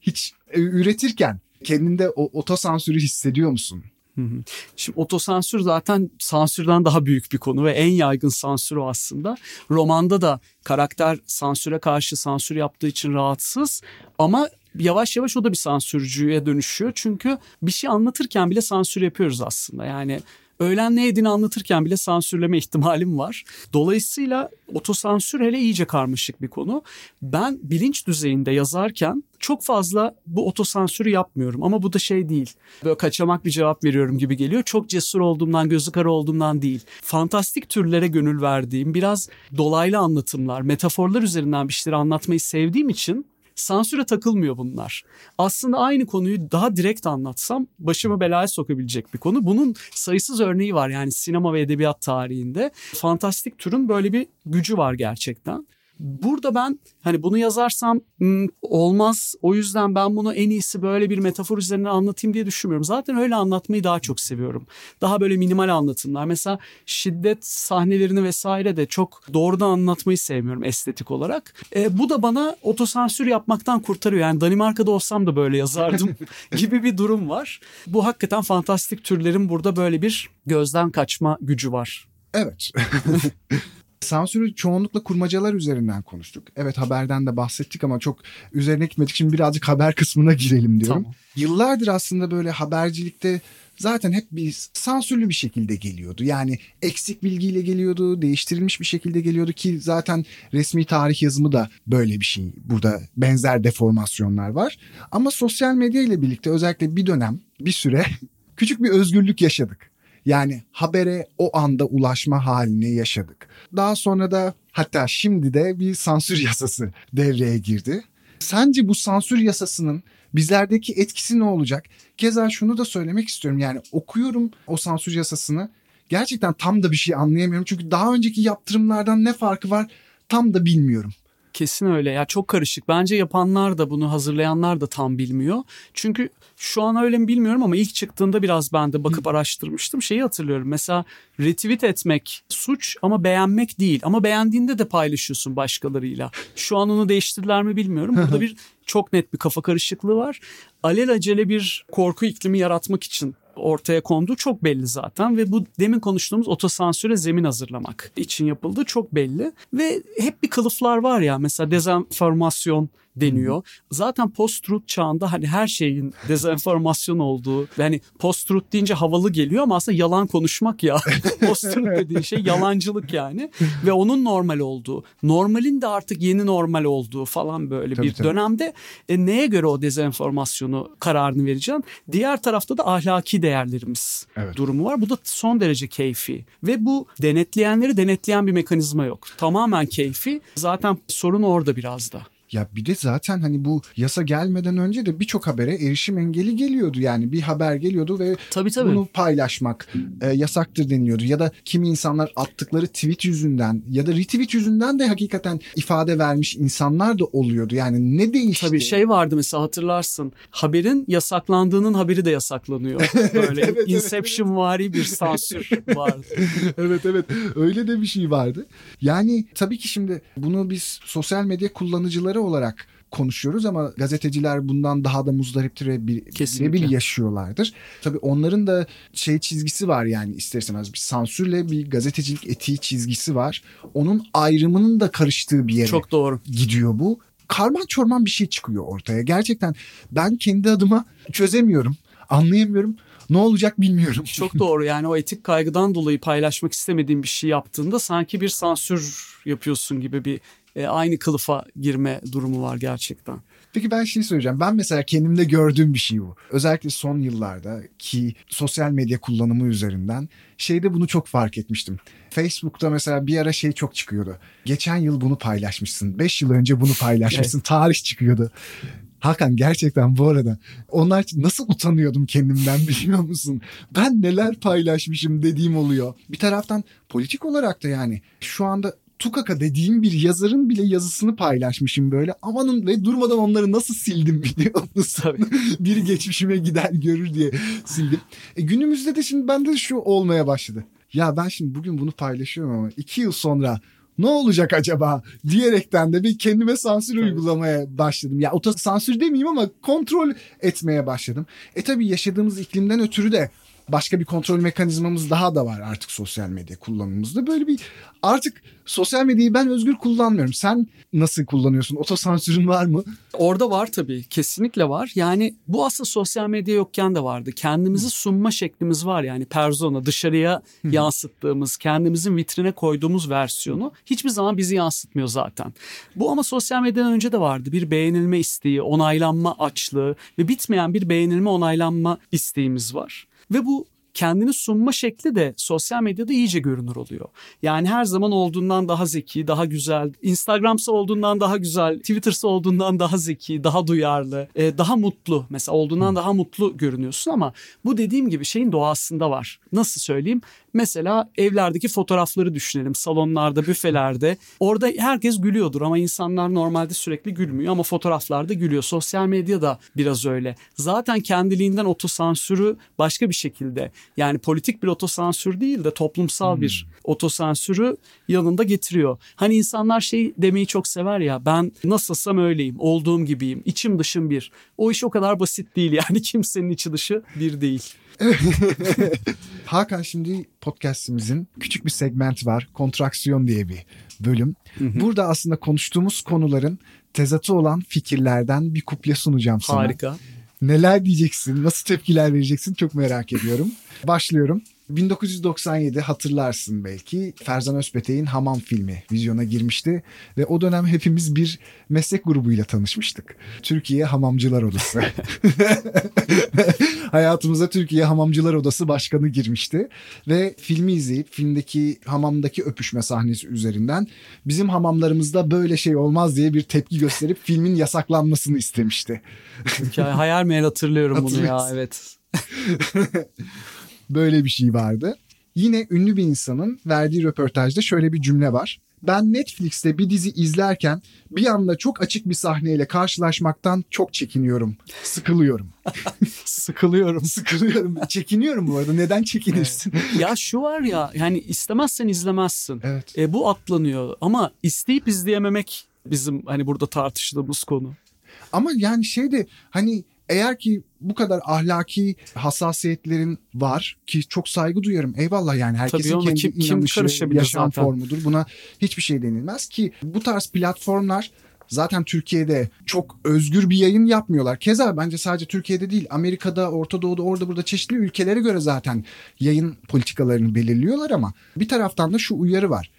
hiç e, üretirken kendinde o otosansürü hissediyor musun? Şimdi otosansür zaten sansürden daha büyük bir konu ve en yaygın sansür o aslında. Romanda da karakter sansüre karşı sansür yaptığı için rahatsız ama yavaş yavaş o da bir sansürcüye dönüşüyor. Çünkü bir şey anlatırken bile sansür yapıyoruz aslında. Yani öğlen ne yediğini anlatırken bile sansürleme ihtimalim var. Dolayısıyla otosansür hele iyice karmaşık bir konu. Ben bilinç düzeyinde yazarken çok fazla bu otosansürü yapmıyorum ama bu da şey değil. Böyle kaçamak bir cevap veriyorum gibi geliyor. Çok cesur olduğumdan, gözü kara olduğumdan değil. Fantastik türlere gönül verdiğim, biraz dolaylı anlatımlar, metaforlar üzerinden bir şeyleri anlatmayı sevdiğim için sansüre takılmıyor bunlar. Aslında aynı konuyu daha direkt anlatsam başımı belaya sokabilecek bir konu. Bunun sayısız örneği var yani sinema ve edebiyat tarihinde. Fantastik türün böyle bir gücü var gerçekten. Burada ben hani bunu yazarsam hmm, olmaz o yüzden ben bunu en iyisi böyle bir metafor üzerinden anlatayım diye düşünmüyorum. Zaten öyle anlatmayı daha çok seviyorum. Daha böyle minimal anlatımlar. Mesela şiddet sahnelerini vesaire de çok doğrudan anlatmayı sevmiyorum estetik olarak. E, bu da bana otosansür yapmaktan kurtarıyor. Yani Danimarka'da olsam da böyle yazardım gibi bir durum var. Bu hakikaten fantastik türlerin burada böyle bir gözden kaçma gücü var. Evet. Sansürü çoğunlukla kurmacalar üzerinden konuştuk. Evet haberden de bahsettik ama çok üzerine gitmedik. Şimdi birazcık haber kısmına girelim diyorum. Tamam. Yıllardır aslında böyle habercilikte zaten hep bir sansürlü bir şekilde geliyordu. Yani eksik bilgiyle geliyordu, değiştirilmiş bir şekilde geliyordu ki zaten resmi tarih yazımı da böyle bir şey. Burada benzer deformasyonlar var. Ama sosyal medya ile birlikte özellikle bir dönem, bir süre küçük bir özgürlük yaşadık. Yani habere o anda ulaşma halini yaşadık. Daha sonra da hatta şimdi de bir sansür yasası devreye girdi. Sence bu sansür yasasının bizlerdeki etkisi ne olacak? Keza şunu da söylemek istiyorum. Yani okuyorum o sansür yasasını. Gerçekten tam da bir şey anlayamıyorum. Çünkü daha önceki yaptırımlardan ne farkı var tam da bilmiyorum. Kesin öyle ya çok karışık. Bence yapanlar da bunu hazırlayanlar da tam bilmiyor. Çünkü şu an öyle mi bilmiyorum ama ilk çıktığında biraz ben de bakıp araştırmıştım. Şeyi hatırlıyorum mesela retweet etmek suç ama beğenmek değil. Ama beğendiğinde de paylaşıyorsun başkalarıyla. Şu an onu değiştirdiler mi bilmiyorum. Burada bir çok net bir kafa karışıklığı var. Alelacele bir korku iklimi yaratmak için ortaya konduğu çok belli zaten ve bu demin konuştuğumuz otosansüre zemin hazırlamak için yapıldığı çok belli ve hep bir kılıflar var ya mesela dezenformasyon deniyor. Zaten post-truth çağında hani her şeyin dezenformasyon olduğu yani post-truth deyince havalı geliyor ama aslında yalan konuşmak ya. post-truth dediğin şey yalancılık yani ve onun normal olduğu, normalin de artık yeni normal olduğu falan böyle Tabii, bir tabii. dönemde e, neye göre o dezenformasyonu kararını vereceksin? Diğer tarafta da ahlaki değerlerimiz Evet. durumu var. Bu da son derece keyfi ve bu denetleyenleri denetleyen bir mekanizma yok. Tamamen keyfi. Zaten sorun orada biraz da. Ya bir de zaten hani bu yasa gelmeden önce de birçok habere erişim engeli geliyordu. Yani bir haber geliyordu ve Tabii tabii. bunu paylaşmak e, yasaktır deniliyordu. Ya da kimi insanlar attıkları tweet yüzünden ya da retweet yüzünden de hakikaten ifade vermiş insanlar da oluyordu. Yani ne değişti? Tabii şey vardı mesela hatırlarsın. Haberin yasaklandığının haberi de yasaklanıyor. Böyle evet, evet, Inception vari bir sansür vardı. evet evet öyle de bir şey vardı. Yani tabii ki şimdi bunu biz sosyal medya kullanıcıları olarak konuşuyoruz ama gazeteciler bundan daha da muzdariptir ve bir, birebir yaşıyorlardır. Tabii onların da şey çizgisi var yani ister istemez bir sansürle bir gazetecilik etiği çizgisi var. Onun ayrımının da karıştığı bir yere Çok doğru. gidiyor bu. Karman çorman bir şey çıkıyor ortaya. Gerçekten ben kendi adıma çözemiyorum, anlayamıyorum. Ne olacak bilmiyorum. Çok doğru yani o etik kaygıdan dolayı paylaşmak istemediğin bir şey yaptığında sanki bir sansür yapıyorsun gibi bir e, aynı kılıfa girme durumu var gerçekten. Peki ben şey söyleyeceğim. Ben mesela kendimde gördüğüm bir şey bu. Özellikle son yıllarda ki sosyal medya kullanımı üzerinden şeyde bunu çok fark etmiştim. Facebook'ta mesela bir ara şey çok çıkıyordu. Geçen yıl bunu paylaşmışsın. 5 yıl önce bunu paylaşmışsın. Tarih çıkıyordu. Hakan gerçekten bu arada onlar nasıl utanıyordum kendimden biliyor musun? Ben neler paylaşmışım dediğim oluyor. Bir taraftan politik olarak da yani şu anda Tukaka dediğim bir yazarın bile yazısını paylaşmışım böyle. Amanın ve durmadan onları nasıl sildim biliyor musun? Tabii. Biri geçmişime gider görür diye sildim. E günümüzde de şimdi bende de şu olmaya başladı. Ya ben şimdi bugün bunu paylaşıyorum ama iki yıl sonra ne olacak acaba diyerekten de bir kendime sansür uygulamaya başladım. Ya oto sansür demeyeyim ama kontrol etmeye başladım. E tabii yaşadığımız iklimden ötürü de başka bir kontrol mekanizmamız daha da var artık sosyal medya kullanımımızda. Böyle bir artık sosyal medyayı ben özgür kullanmıyorum. Sen nasıl kullanıyorsun? Otosansürün var mı? Orada var tabii kesinlikle var. Yani bu aslında sosyal medya yokken de vardı. Kendimizi sunma şeklimiz var yani persona dışarıya yansıttığımız, kendimizin vitrine koyduğumuz versiyonu hiçbir zaman bizi yansıtmıyor zaten. Bu ama sosyal medyadan önce de vardı. Bir beğenilme isteği, onaylanma açlığı ve bitmeyen bir beğenilme onaylanma isteğimiz var. Ve bu kendini sunma şekli de sosyal medyada iyice görünür oluyor. Yani her zaman olduğundan daha zeki, daha güzel, Instagram'sa olduğundan daha güzel, Twitter'sa olduğundan daha zeki, daha duyarlı, e, daha mutlu. Mesela olduğundan daha mutlu görünüyorsun ama bu dediğim gibi şeyin doğasında var. Nasıl söyleyeyim? Mesela evlerdeki fotoğrafları düşünelim. Salonlarda, büfelerde. Orada herkes gülüyordur ama insanlar normalde sürekli gülmüyor ama fotoğraflarda gülüyor. Sosyal medya da biraz öyle. Zaten kendiliğinden otosansürü başka bir şekilde yani politik bir otosansür değil de toplumsal bir otosansürü yanında getiriyor. Hani insanlar şey demeyi çok sever ya ben nasılsam öyleyim, olduğum gibiyim, içim dışım bir. O iş o kadar basit değil yani kimsenin içi dışı bir değil. Hakan şimdi podcastimizin küçük bir segmenti var. Kontraksiyon diye bir bölüm. Burada aslında konuştuğumuz konuların tezatı olan fikirlerden bir kuple sunacağım sana. Harika. Neler diyeceksin? Nasıl tepkiler vereceksin? Çok merak ediyorum. Başlıyorum. 1997 hatırlarsın belki Ferzan Özpetek'in Hamam filmi vizyona girmişti ve o dönem hepimiz bir meslek grubuyla tanışmıştık. Türkiye Hamamcılar Odası. Hayatımıza Türkiye Hamamcılar Odası başkanı girmişti ve filmi izleyip filmdeki hamamdaki öpüşme sahnesi üzerinden bizim hamamlarımızda böyle şey olmaz diye bir tepki gösterip filmin yasaklanmasını istemişti. Hayal meyal hatırlıyorum bunu ya evet. Böyle bir şey vardı. Yine ünlü bir insanın verdiği röportajda şöyle bir cümle var. Ben Netflix'te bir dizi izlerken bir anda çok açık bir sahneyle karşılaşmaktan çok çekiniyorum. Sıkılıyorum. Sıkılıyorum. Sıkılıyorum. Çekiniyorum bu arada. Neden çekinirsin? ya şu var ya yani istemezsen izlemezsin. Evet. E, bu atlanıyor ama isteyip izleyememek bizim hani burada tartıştığımız konu. Ama yani şey de hani eğer ki bu kadar ahlaki hassasiyetlerin var ki çok saygı duyarım. Eyvallah yani herkesin Tabii kendi kim- kim inanışı, karışabilir yaşam zaten? formudur. Buna hiçbir şey denilmez ki bu tarz platformlar zaten Türkiye'de çok özgür bir yayın yapmıyorlar. Keza bence sadece Türkiye'de değil Amerika'da, Orta Doğu'da, orada burada çeşitli ülkelere göre zaten yayın politikalarını belirliyorlar ama bir taraftan da şu uyarı var.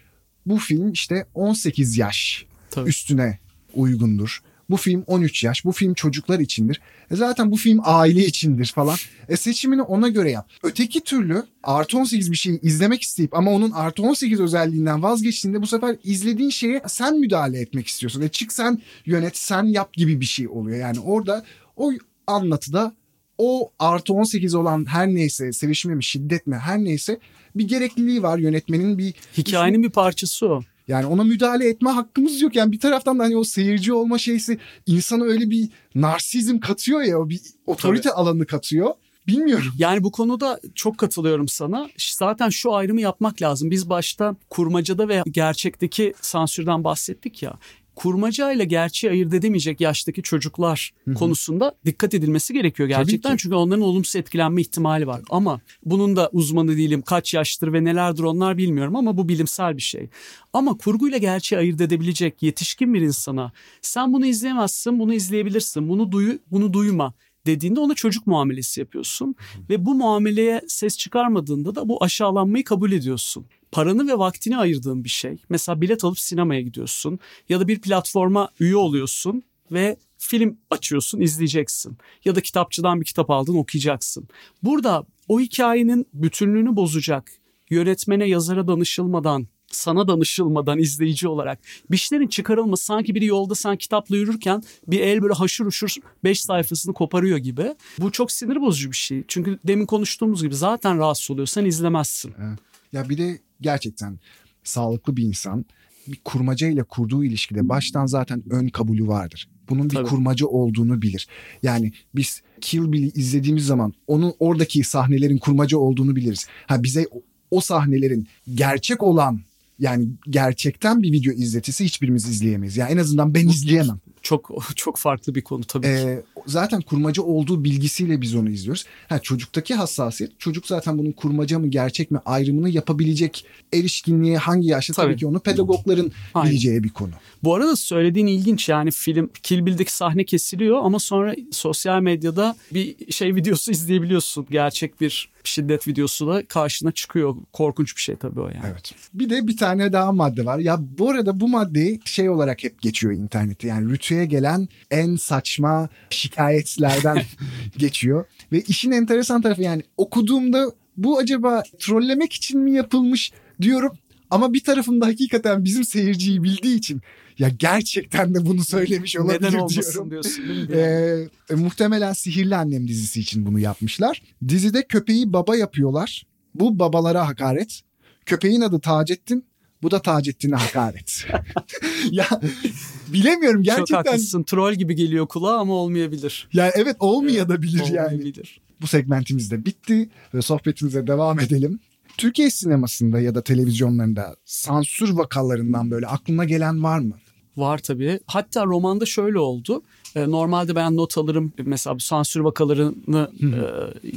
Bu film işte 18 yaş Tabii. üstüne uygundur. Bu film 13 yaş. Bu film çocuklar içindir. E zaten bu film aile içindir falan. E seçimini ona göre yap. Öteki türlü artı 18 bir şeyi izlemek isteyip ama onun artı 18 özelliğinden vazgeçtiğinde bu sefer izlediğin şeye sen müdahale etmek istiyorsun. E çık sen yönet sen yap gibi bir şey oluyor. Yani orada o anlatıda o artı 18 olan her neyse sevişme mi şiddet mi her neyse bir gerekliliği var yönetmenin bir Hikayenin bir parçası o. yani ona müdahale etme hakkımız yok. Yani bir taraftan da hani o seyirci olma şeysi insana öyle bir narsizm katıyor ya o bir otorite alanı katıyor. Bilmiyorum. Yani bu konuda çok katılıyorum sana. Zaten şu ayrımı yapmak lazım. Biz başta kurmacada ve gerçekteki sansürden bahsettik ya. Kurmaca ile gerçeği ayırt edemeyecek yaştaki çocuklar konusunda dikkat edilmesi gerekiyor gerçekten. Çünkü onların olumsuz etkilenme ihtimali var. Ama bunun da uzmanı değilim. Kaç yaştır ve nelerdir onlar bilmiyorum ama bu bilimsel bir şey. Ama kurguyla gerçeği ayırt edebilecek yetişkin bir insana sen bunu izleyemezsin, bunu izleyebilirsin, bunu duyu, bunu duyma dediğinde ona çocuk muamelesi yapıyorsun ve bu muameleye ses çıkarmadığında da bu aşağılanmayı kabul ediyorsun. Paranı ve vaktini ayırdığın bir şey. Mesela bilet alıp sinemaya gidiyorsun ya da bir platforma üye oluyorsun ve film açıyorsun, izleyeceksin. Ya da kitapçıdan bir kitap aldın, okuyacaksın. Burada o hikayenin bütünlüğünü bozacak, yönetmene, yazara danışılmadan, sana danışılmadan izleyici olarak bir şeylerin çıkarılması sanki biri yolda sen kitapla yürürken bir el böyle haşır uşur 5 sayfasını koparıyor gibi. Bu çok sinir bozucu bir şey. Çünkü demin konuştuğumuz gibi zaten rahatsız oluyorsan izlemezsin. Ya bir de gerçekten sağlıklı bir insan bir kurmaca ile kurduğu ilişkide baştan zaten ön kabulü vardır. Bunun bir Tabii. kurmaca olduğunu bilir. Yani biz Kill Bill'i izlediğimiz zaman onun oradaki sahnelerin kurmaca olduğunu biliriz. Ha bize o- o sahnelerin gerçek olan yani gerçekten bir video izletisi hiçbirimiz izleyemeyiz. Yani en azından ben izleyemem. Çok çok farklı bir konu tabii ki. Ee, zaten kurmaca olduğu bilgisiyle biz onu izliyoruz. Ha, çocuktaki hassasiyet çocuk zaten bunun kurmaca mı gerçek mi ayrımını yapabilecek erişkinliğe hangi yaşta tabii, Tabii. ki onu pedagogların Aynen. bileceği bir konu. Bu arada söylediğin ilginç yani film Kill Bill'deki sahne kesiliyor ama sonra sosyal medyada bir şey videosu izleyebiliyorsun. Gerçek bir şiddet videosu da karşına çıkıyor. Korkunç bir şey tabii o yani. Evet. Bir de bir tane daha madde var. Ya bu arada bu maddeyi şey olarak hep geçiyor internette. Yani rütüye gelen en saçma şikayetlerden geçiyor. Ve işin enteresan tarafı yani okuduğumda bu acaba trollemek için mi yapılmış diyorum. Ama bir tarafında hakikaten bizim seyirciyi bildiği için ya gerçekten de bunu söylemiş olabilir Neden olmasın diyorum. diyorsun değil mi? Ee, e, muhtemelen Sihirli Annem dizisi için bunu yapmışlar. Dizide köpeği baba yapıyorlar. Bu babalara hakaret. Köpeğin adı Taceddin. Bu da Taceddin'e hakaret. ya bilemiyorum Çok gerçekten. haklısın. Troll gibi geliyor kulağa ama olmayabilir. Yani evet olmayabilir yani. Olmayabilir. Bu segmentimiz de bitti ve sohbetimize devam edelim. Türkiye sinemasında ya da televizyonlarında sansür vakalarından böyle aklına gelen var mı? Var tabii. Hatta romanda şöyle oldu. Ee, Normalde ben not alırım mesela bu sansür vakalarını e,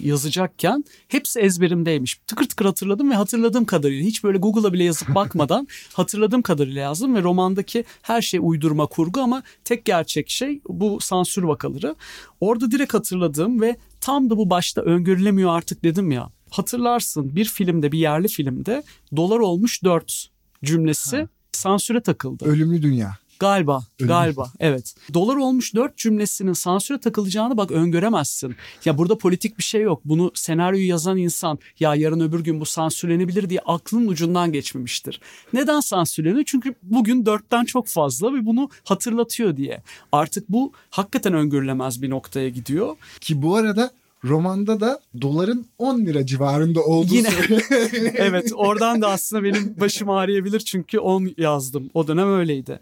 yazacakken hepsi ezberimdeymiş. Tıkır tıkır hatırladım ve hatırladığım kadarıyla hiç böyle Google'a bile yazıp bakmadan hatırladığım kadarıyla yazdım ve romandaki her şey uydurma kurgu ama tek gerçek şey bu sansür vakaları. Orada direkt hatırladığım ve tam da bu başta öngörülemiyor artık dedim ya. Hatırlarsın bir filmde bir yerli filmde dolar olmuş 4 cümlesi sansüre takıldı. Ölümlü Dünya. Galiba, Öyle galiba. Evet. Dolar olmuş dört cümlesinin sansüre takılacağını bak öngöremezsin. Ya burada politik bir şey yok. Bunu senaryoyu yazan insan ya yarın öbür gün bu sansürlenebilir diye aklının ucundan geçmemiştir. Neden sansürleniyor? Çünkü bugün dörtten çok fazla ve bunu hatırlatıyor diye. Artık bu hakikaten öngörülemez bir noktaya gidiyor. Ki bu arada romanda da doların 10 lira civarında olduğu Yine. evet oradan da aslında benim başım ağrıyabilir çünkü 10 yazdım. O dönem öyleydi.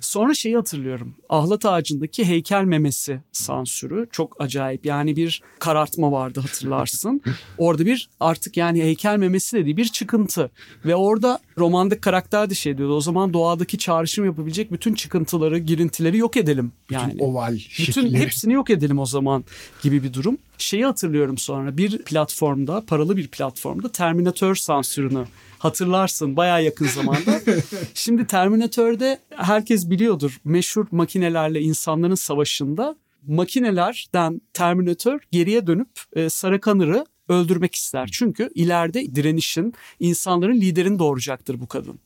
Sonra şeyi hatırlıyorum. Ahlat ağacındaki heykel memesi sansürü çok acayip. Yani bir karartma vardı hatırlarsın. Orada bir artık yani heykel memesi dediği bir çıkıntı. Ve orada romandaki karakter de şey diyordu. O zaman doğadaki çağrışım yapabilecek bütün çıkıntıları, girintileri yok edelim. Yani. Oval Bütün şekilleri. hepsini yok edelim o zaman gibi bir durum. Şeyi hatırlıyorum sonra bir platformda paralı bir platformda Terminator sansürünü hatırlarsın bayağı yakın zamanda. Şimdi Terminator'de herkes biliyordur meşhur makinelerle insanların savaşında makinelerden Terminator geriye dönüp e, Sarah Connor'ı öldürmek ister. Çünkü ileride direnişin, insanların liderini doğuracaktır bu kadın.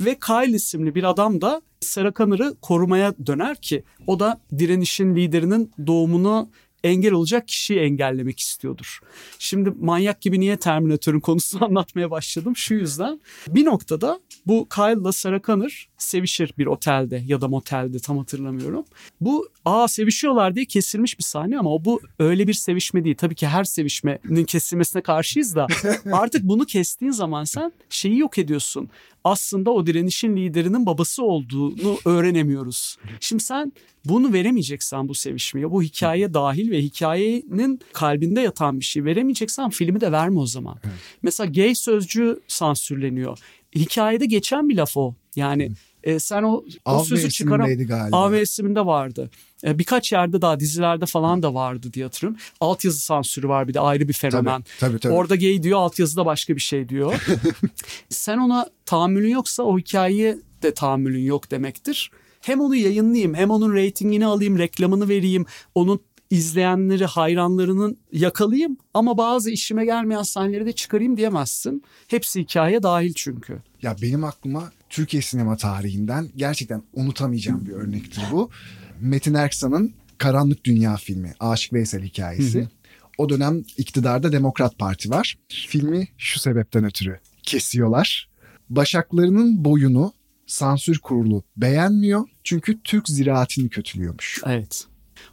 Ve Kyle isimli bir adam da Sarah Connor'ı korumaya döner ki o da direnişin liderinin doğumunu engel olacak kişiyi engellemek istiyordur. Şimdi manyak gibi niye Terminator'ın konusunu anlatmaya başladım? Şu yüzden bir noktada bu Kyle'la Sarah Connor sevişir bir otelde ya da motelde tam hatırlamıyorum. Bu aa sevişiyorlar diye kesilmiş bir sahne ama o bu öyle bir sevişme değil. Tabii ki her sevişmenin kesilmesine karşıyız da artık bunu kestiğin zaman sen şeyi yok ediyorsun. Aslında o direnişin liderinin babası olduğunu öğrenemiyoruz. Şimdi sen bunu veremeyeceksen bu sevişmeyi, bu hikaye dahil ve hikayenin kalbinde yatan bir şey veremeyeceksen filmi de verme o zaman. Evet. Mesela gay sözcüğü sansürleniyor. Hikayede geçen bir laf o. Yani e, sen o, o sözü çıkaram. AVS'iminde vardı. E, birkaç yerde daha dizilerde falan da vardı diye hatırlıyorum. Altyazı sansürü var bir de ayrı bir fenomen. Tabii, tabii, tabii. Orada gay diyor altyazıda başka bir şey diyor. sen ona tahammülün yoksa o hikayeyi de tahammülün yok demektir. Hem onu yayınlayayım hem onun reytingini alayım reklamını vereyim onun izleyenleri, hayranlarının yakalayayım ama bazı işime gelmeyen sahneleri de çıkarayım diyemezsin. Hepsi hikaye dahil çünkü. Ya benim aklıma Türkiye sinema tarihinden gerçekten unutamayacağım bir örnektir bu. Metin Erksan'ın Karanlık Dünya filmi, Aşık Veysel hikayesi. Hı hı. O dönem iktidarda Demokrat Parti var. Filmi şu sebepten ötürü kesiyorlar. Başaklarının boyunu sansür kurulu beğenmiyor. Çünkü Türk ziraatini kötülüyormuş. Evet.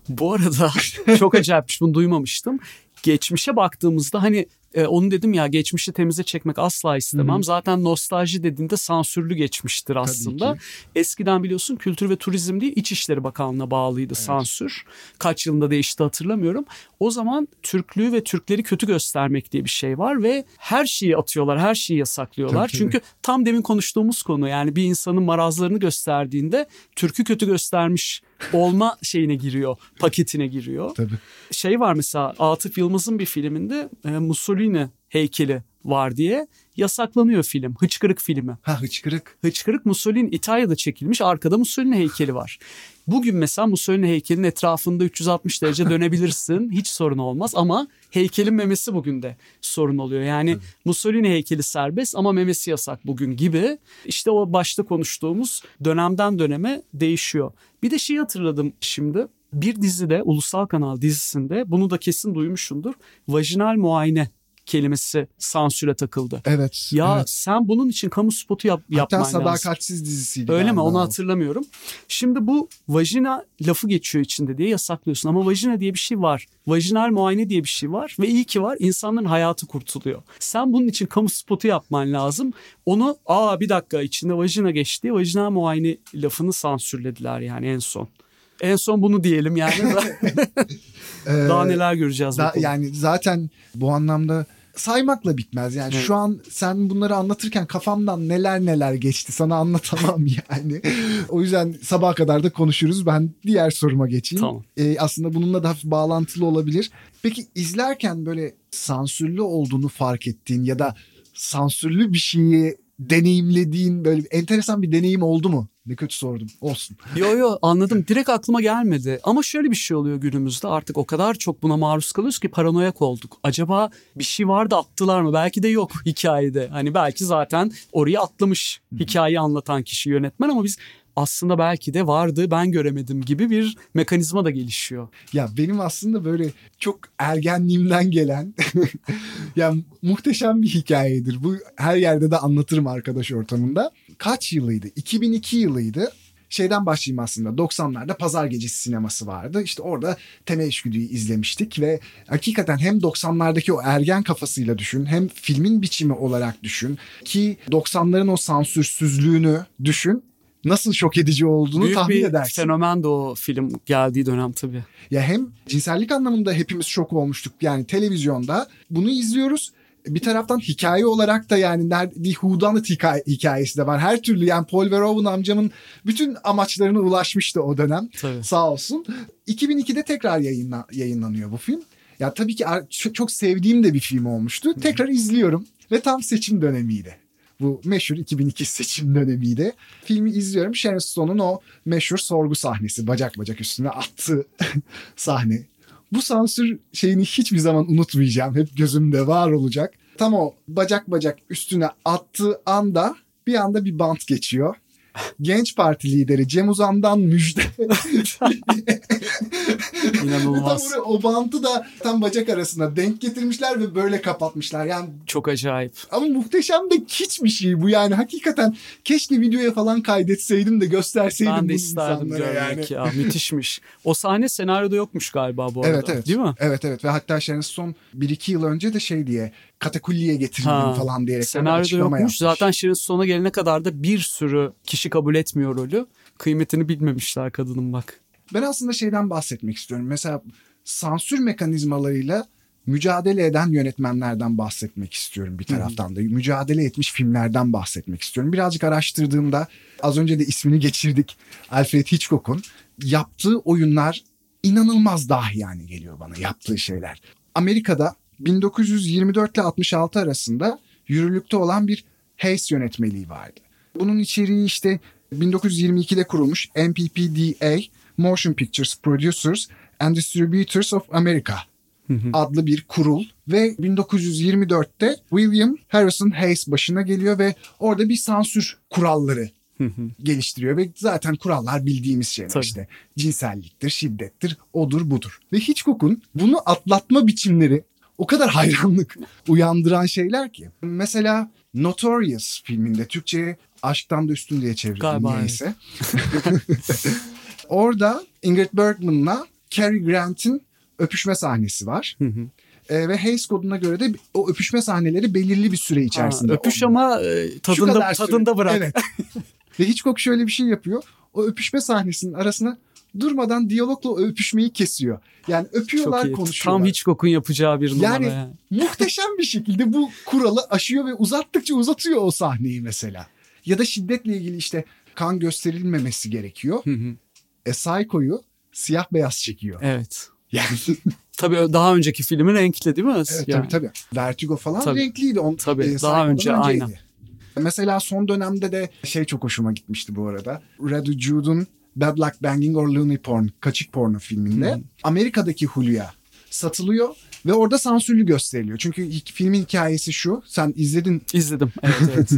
Bu arada çok acayipmiş bunu duymamıştım. Geçmişe baktığımızda hani e, onu dedim ya geçmişi temize çekmek asla istemem. Hı-hı. Zaten nostalji dediğinde sansürlü geçmiştir aslında. Eskiden biliyorsun Kültür ve Turizm değil İçişleri Bakanlığı'na bağlıydı evet. sansür. Kaç yılında değişti hatırlamıyorum. O zaman Türklüğü ve Türkleri kötü göstermek diye bir şey var ve her şeyi atıyorlar, her şeyi yasaklıyorlar. Tabii, Çünkü tam demin konuştuğumuz konu yani bir insanın marazlarını gösterdiğinde Türk'ü kötü göstermiş olma şeyine giriyor, paketine giriyor. Tabii. Şey var mesela Atıf Yılmaz'ın bir filminde e, Mussolini heykeli var diye yasaklanıyor film. Hıçkırık filmi. Ha hıçkırık. Hıçkırık Mussolini İtalya'da çekilmiş. Arkada Mussolini heykeli var. Bugün mesela Mussolini heykelinin etrafında 360 derece dönebilirsin. Hiç sorun olmaz ama heykelin memesi bugün de sorun oluyor. Yani Tabii. Mussolini heykeli serbest ama memesi yasak bugün gibi. İşte o başta konuştuğumuz dönemden döneme değişiyor. Bir de şey hatırladım şimdi. Bir dizide, ulusal kanal dizisinde bunu da kesin duymuşsundur. Vajinal muayene kelimesi sansüre takıldı. Evet. Ya evet. sen bunun için kamu spotu yap, Hatta yapman lazım. Hatta Sadakatsiz dizisiydi. Öyle mi? Onu hatırlamıyorum. Şimdi bu vajina lafı geçiyor içinde diye yasaklıyorsun ama vajina diye bir şey var. Vajinal muayene diye bir şey var ve iyi ki var. İnsanların hayatı kurtuluyor. Sen bunun için kamu spotu yapman lazım. Onu aa bir dakika içinde vajina geçti. Vajinal muayene lafını sansürlediler yani en son. En son bunu diyelim yani. Daha neler göreceğiz. Da, yani zaten bu anlamda saymakla bitmez. Yani evet. şu an sen bunları anlatırken kafamdan neler neler geçti sana anlatamam yani. o yüzden sabaha kadar da konuşuruz. Ben diğer soruma geçeyim. Tamam. Ee, aslında bununla da hafif bağlantılı olabilir. Peki izlerken böyle sansürlü olduğunu fark ettiğin ya da sansürlü bir şeyi deneyimlediğin böyle enteresan bir deneyim oldu mu? Ne kötü sordum. Olsun. Yo yo anladım. Direkt aklıma gelmedi. Ama şöyle bir şey oluyor günümüzde. Artık o kadar çok buna maruz kalıyoruz ki paranoyak olduk. Acaba bir şey var da attılar mı? Belki de yok hikayede. Hani belki zaten oraya atlamış hikayeyi anlatan kişi yönetmen ama biz aslında belki de vardı ben göremedim gibi bir mekanizma da gelişiyor. Ya benim aslında böyle çok ergenliğimden gelen ya muhteşem bir hikayedir. Bu her yerde de anlatırım arkadaş ortamında. Kaç yılıydı? 2002 yılıydı şeyden başlayayım aslında. 90'larda pazar gecesi sineması vardı. İşte orada temel işgüdüyü izlemiştik ve hakikaten hem 90'lardaki o ergen kafasıyla düşün hem filmin biçimi olarak düşün ki 90'ların o sansürsüzlüğünü düşün nasıl şok edici olduğunu Büyük tahmin bir edersin. fenomen de o film geldiği dönem tabii. Ya hem cinsellik anlamında hepimiz şok olmuştuk. Yani televizyonda bunu izliyoruz. Bir taraftan hikaye olarak da yani bir hikaye, hikayesi de var. Her türlü yani Paul Verhoeven amcamın bütün amaçlarına ulaşmıştı o dönem. Tabii. Sağ olsun. 2002'de tekrar yayınla, yayınlanıyor bu film. Ya tabii ki çok sevdiğim de bir film olmuştu. Tekrar izliyorum ve tam seçim dönemiydi. Bu meşhur 2002 seçim dönemiydi. Filmi izliyorum. Sharon Stone'un o meşhur sorgu sahnesi. Bacak bacak üstüne attığı sahne. Bu sansür şeyini hiçbir zaman unutmayacağım. Hep gözümde var olacak. Tam o bacak bacak üstüne attığı anda bir anda bir bant geçiyor. Genç Parti lideri Cem Uzan'dan müjde. İnanılmaz. tam o bantı da tam bacak arasına denk getirmişler ve böyle kapatmışlar. Yani Çok acayip. ama muhteşem de hiçbir şey bu yani. Hakikaten keşke videoya falan kaydetseydim de gösterseydim Ben de isterdim görmek ya. Müthişmiş. O sahne senaryoda yokmuş galiba bu arada. Evet evet. Değil mi? Evet evet ve hatta Sharon Stone 1-2 yıl önce de şey diye katakulliye getirildim Ha, falan diyerek Senaryoda yokmuş. yapmış. Zaten Sharon Stone'a gelene kadar da bir sürü kişi kabul etmiyor rolü. Kıymetini bilmemişler kadının bak. Ben aslında şeyden bahsetmek istiyorum. Mesela sansür mekanizmalarıyla mücadele eden yönetmenlerden bahsetmek istiyorum bir taraftan da. Mücadele etmiş filmlerden bahsetmek istiyorum. Birazcık araştırdığımda az önce de ismini geçirdik. Alfred Hitchcock'un yaptığı oyunlar inanılmaz dahi yani geliyor bana yaptığı şeyler. Amerika'da 1924 ile 66 arasında yürürlükte olan bir Hayes yönetmeliği vardı. Bunun içeriği işte 1922'de kurulmuş MPPDA Motion Pictures Producers and Distributors of America adlı bir kurul ve 1924'te William Harrison Hayes başına geliyor ve orada bir sansür kuralları geliştiriyor ve zaten kurallar bildiğimiz şeyler Tabii. işte cinselliktir, şiddettir, odur budur. Ve Hitchcock'un bunu atlatma biçimleri o kadar hayranlık uyandıran şeyler ki. Mesela Notorious filminde Türkçe'ye Aşktan da Üstün diye çevrildi Galiba, niyeyse. Orada Ingrid Bergman'la Cary Grant'in öpüşme sahnesi var. Ee, ve Hays koduna göre de o öpüşme sahneleri belirli bir süre içerisinde. Ha, öpüş olmalı. ama e, tadında, tadında bırak. Evet. Ve Hitchcock şöyle bir şey yapıyor. O öpüşme sahnesinin arasına durmadan diyalogla öpüşmeyi kesiyor. Yani Çok öpüyorlar, iyi. konuşuyorlar. Tam Hitchcock'un yapacağı bir numara. Yani- Yani, Muhteşem bir şekilde bu kuralı aşıyor ve uzattıkça uzatıyor o sahneyi mesela. Ya da şiddetle ilgili işte kan gösterilmemesi gerekiyor. Hı hı. E Psycho'yu siyah beyaz çekiyor. evet. Yani Tabii daha önceki filmi renkli değil mi? evet, Yani. tabii tabii. Vertigo falan Tabii. renkliydi. On, Tabii, daha Psycho'dan önce, önceydi. aynen. Mesela son dönemde de şey çok hoşuma gitmişti bu arada. Red Jude'un Bad Luck Banging or Looney Porn, Kaçık Porno filminde Amerika'daki Hulya satılıyor ve orada sansürlü gösteriliyor. Çünkü filmin hikayesi şu. Sen izledin İzledim. Evet evet.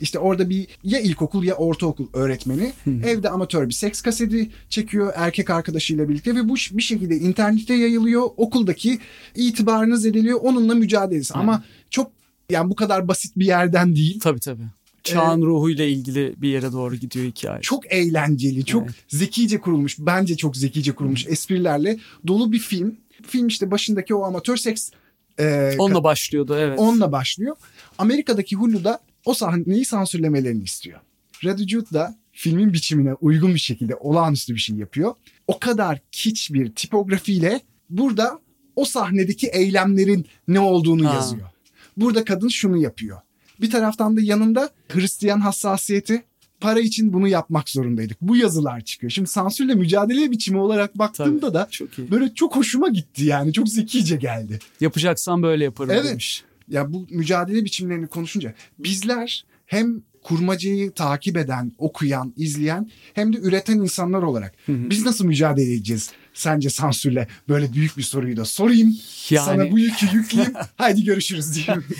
işte orada bir ya ilkokul ya ortaokul öğretmeni evde amatör bir seks kaseti çekiyor erkek arkadaşıyla birlikte ve bu bir şekilde internette yayılıyor. Okuldaki itibarını zedeliyor. Onunla mücadelesi. Ama çok yani bu kadar basit bir yerden değil. tabii tabii. Çağın ruhuyla ilgili bir yere doğru gidiyor hikaye. Çok eğlenceli, çok Evet. zekice kurulmuş. Bence çok zekice kurulmuş esprilerle dolu bir film. Film işte başındaki o amatör seks e, Onunla başlıyordu evet. onunla başlıyor. Amerika'daki Hulu'da o sahneyi sansürlemelerini istiyor. Red Jude da filmin biçimine uygun bir şekilde olağanüstü bir şey yapıyor. O kadar kiç bir tipografiyle burada o sahnedeki eylemlerin ne olduğunu Ha. yazıyor. Burada kadın şunu yapıyor. Bir taraftan da yanında Hristiyan hassasiyeti para için bunu yapmak zorundaydık. Bu yazılar çıkıyor. Şimdi sansürle mücadele biçimi olarak baktığımda Tabii, da çok iyi. böyle çok hoşuma gitti yani. Çok zekice geldi. Yapacaksan böyle yaparım Evet. demiş. Ya bu mücadele biçimlerini konuşunca bizler hem kurmacayı takip eden, okuyan, izleyen hem de üreten insanlar olarak biz nasıl mücadele edeceğiz sence sansürle? Böyle büyük bir soruyu da sorayım. Yani- Sana bu yükü yükleyeyim. Haydi görüşürüz diyeyim.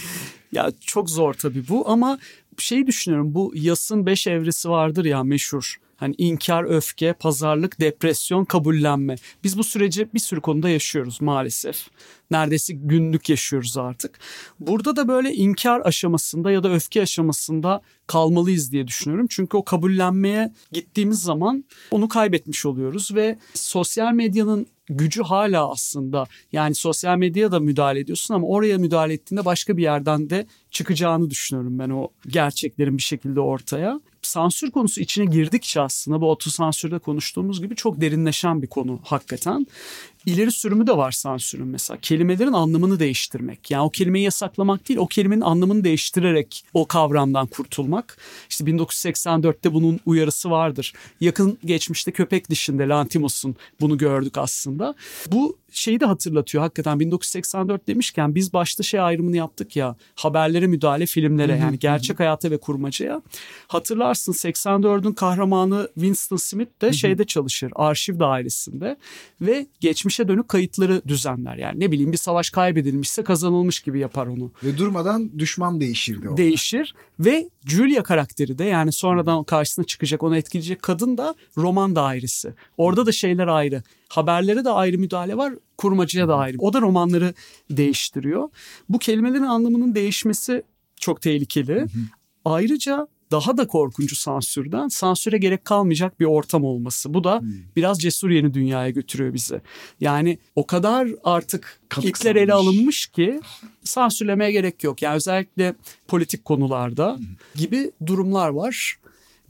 Ya çok zor tabii bu ama şey düşünüyorum bu yasın beş evresi vardır ya meşhur. Hani inkar, öfke, pazarlık, depresyon, kabullenme. Biz bu süreci bir sürü konuda yaşıyoruz maalesef. Neredeyse günlük yaşıyoruz artık. Burada da böyle inkar aşamasında ya da öfke aşamasında kalmalıyız diye düşünüyorum. Çünkü o kabullenmeye gittiğimiz zaman onu kaybetmiş oluyoruz ve sosyal medyanın gücü hala aslında yani sosyal medyaya da müdahale ediyorsun ama oraya müdahale ettiğinde başka bir yerden de çıkacağını düşünüyorum ben o gerçeklerin bir şekilde ortaya. Sansür konusu içine girdikçe aslında bu otosansürde konuştuğumuz gibi çok derinleşen bir konu hakikaten. İleri sürümü de var sansürün mesela. Kelimelerin anlamını değiştirmek. Yani o kelimeyi yasaklamak değil, o kelimenin anlamını değiştirerek o kavramdan kurtulmak. İşte 1984'te bunun uyarısı vardır. Yakın geçmişte köpek dişinde Lantimos'un bunu gördük aslında. Bu şeyi de hatırlatıyor hakikaten 1984 demişken biz başta şey ayrımını yaptık ya haberlere müdahale filmlere yani gerçek hayata ve kurmacaya. Hatırlarsın 84'ün kahramanı Winston Smith de şeyde çalışır arşiv dairesinde ve geçmişe geçmişe dönük kayıtları düzenler. Yani ne bileyim bir savaş kaybedilmişse kazanılmış gibi yapar onu. Ve durmadan düşman değişirdi o. Değişir ve Julia karakteri de yani sonradan karşısına çıkacak onu etkileyecek kadın da roman dairesi. Orada da şeyler ayrı. Haberlere de ayrı müdahale var, kurmacıya da ayrı. O da romanları değiştiriyor. Bu kelimelerin anlamının değişmesi çok tehlikeli. Ayrıca daha da korkuncu sansürden sansüre gerek kalmayacak bir ortam olması. Bu da biraz cesur yeni dünyaya götürüyor bizi. Yani o kadar artık ilkler ele alınmış ki sansürlemeye gerek yok. Yani özellikle politik konularda gibi durumlar var.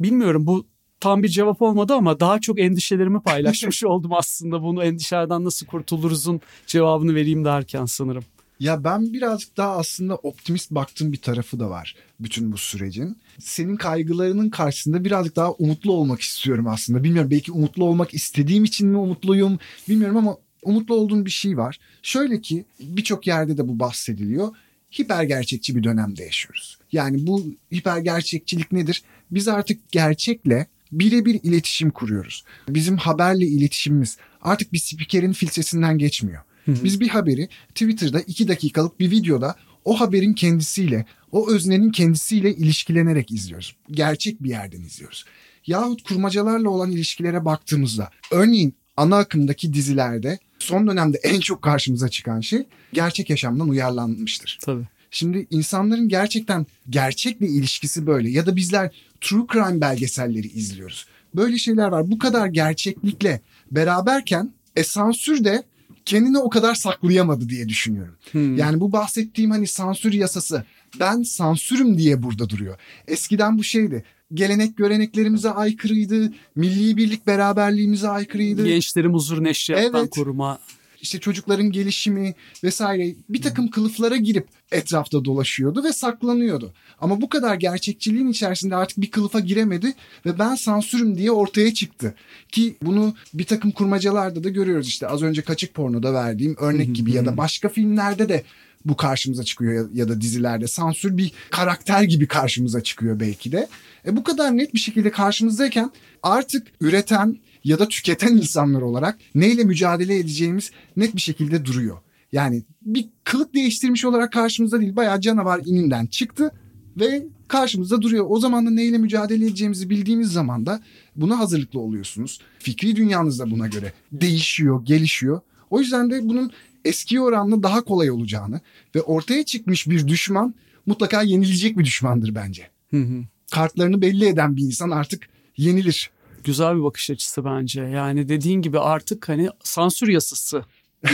Bilmiyorum bu tam bir cevap olmadı ama daha çok endişelerimi paylaşmış oldum aslında. Bunu endişelerden nasıl kurtuluruzun cevabını vereyim derken sanırım. Ya ben birazcık daha aslında optimist baktığım bir tarafı da var bütün bu sürecin. Senin kaygılarının karşısında birazcık daha umutlu olmak istiyorum aslında. Bilmiyorum belki umutlu olmak istediğim için mi umutluyum bilmiyorum ama umutlu olduğum bir şey var. Şöyle ki birçok yerde de bu bahsediliyor. Hiper gerçekçi bir dönemde yaşıyoruz. Yani bu hiper gerçekçilik nedir? Biz artık gerçekle birebir iletişim kuruyoruz. Bizim haberle iletişimimiz artık bir spikerin filtresinden geçmiyor. Biz bir haberi Twitter'da iki dakikalık bir videoda o haberin kendisiyle, o öznenin kendisiyle ilişkilenerek izliyoruz. Gerçek bir yerden izliyoruz. Yahut kurmacalarla olan ilişkilere baktığımızda, örneğin ana akımdaki dizilerde son dönemde en çok karşımıza çıkan şey gerçek yaşamdan uyarlanmıştır. Tabii. Şimdi insanların gerçekten gerçekle ilişkisi böyle ya da bizler true crime belgeselleri izliyoruz. Böyle şeyler var. Bu kadar gerçeklikle beraberken e, sansür de kendini o kadar saklayamadı diye düşünüyorum. Hmm. Yani bu bahsettiğim hani sansür yasası ben sansürüm diye burada duruyor. Eskiden bu şeydi. Gelenek göreneklerimize aykırıydı. Milli birlik beraberliğimize aykırıydı Gençlerin huzur neşriyattan Evet. koruma. İşte çocukların gelişimi vesaire bir takım kılıflara girip etrafta dolaşıyordu ve saklanıyordu. Ama bu kadar gerçekçiliğin içerisinde artık bir kılıfa giremedi ve ben sansürüm diye ortaya çıktı. Ki bunu bir takım kurmacalarda da görüyoruz işte az önce Kaçık Porno'da verdiğim örnek gibi ya da başka filmlerde de bu karşımıza çıkıyor ya, da dizilerde sansür bir karakter gibi karşımıza çıkıyor belki de. E bu kadar net bir şekilde karşımızdayken artık üreten ya da tüketen insanlar olarak neyle mücadele edeceğimiz net bir şekilde duruyor. Yani bir kılık değiştirmiş olarak karşımızda değil bayağı canavar ininden çıktı ve karşımızda duruyor. O zaman da neyle mücadele edeceğimizi bildiğimiz zaman da buna hazırlıklı oluyorsunuz. Fikri dünyanız da buna göre değişiyor, gelişiyor. O yüzden de bunun eski oranla daha kolay olacağını ve ortaya çıkmış bir düşman mutlaka yenilecek bir düşmandır bence. Hı hı. Kartlarını belli eden bir insan artık yenilir. Güzel bir bakış açısı bence. Yani dediğin gibi artık hani sansür yasası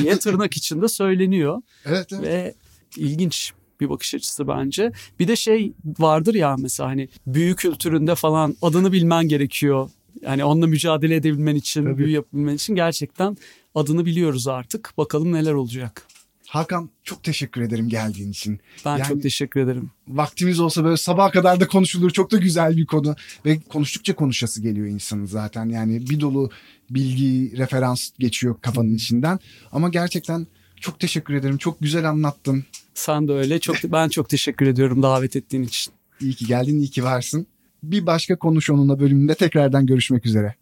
diye tırnak içinde söyleniyor Evet, evet. ve ilginç bir bakış açısı bence. Bir de şey vardır ya mesela hani büyü kültüründe falan adını bilmen gerekiyor. Yani onunla mücadele edebilmen için, Tabii. büyü yapabilmen için gerçekten adını biliyoruz artık. Bakalım neler olacak. Hakan çok teşekkür ederim geldiğin için. Ben Yani- çok teşekkür ederim. Vaktimiz olsa böyle sabaha kadar da konuşulur. Çok da güzel bir konu. Ve konuştukça konuşası geliyor insanın zaten. Yani bir dolu bilgi, referans geçiyor kafanın içinden. Ama gerçekten çok teşekkür ederim. Çok güzel anlattın. Sen de öyle. Çok ben çok teşekkür ediyorum davet ettiğin için. İyi ki geldin, iyi ki varsın. Bir başka Konuş Onunla bölümünde tekrardan görüşmek üzere.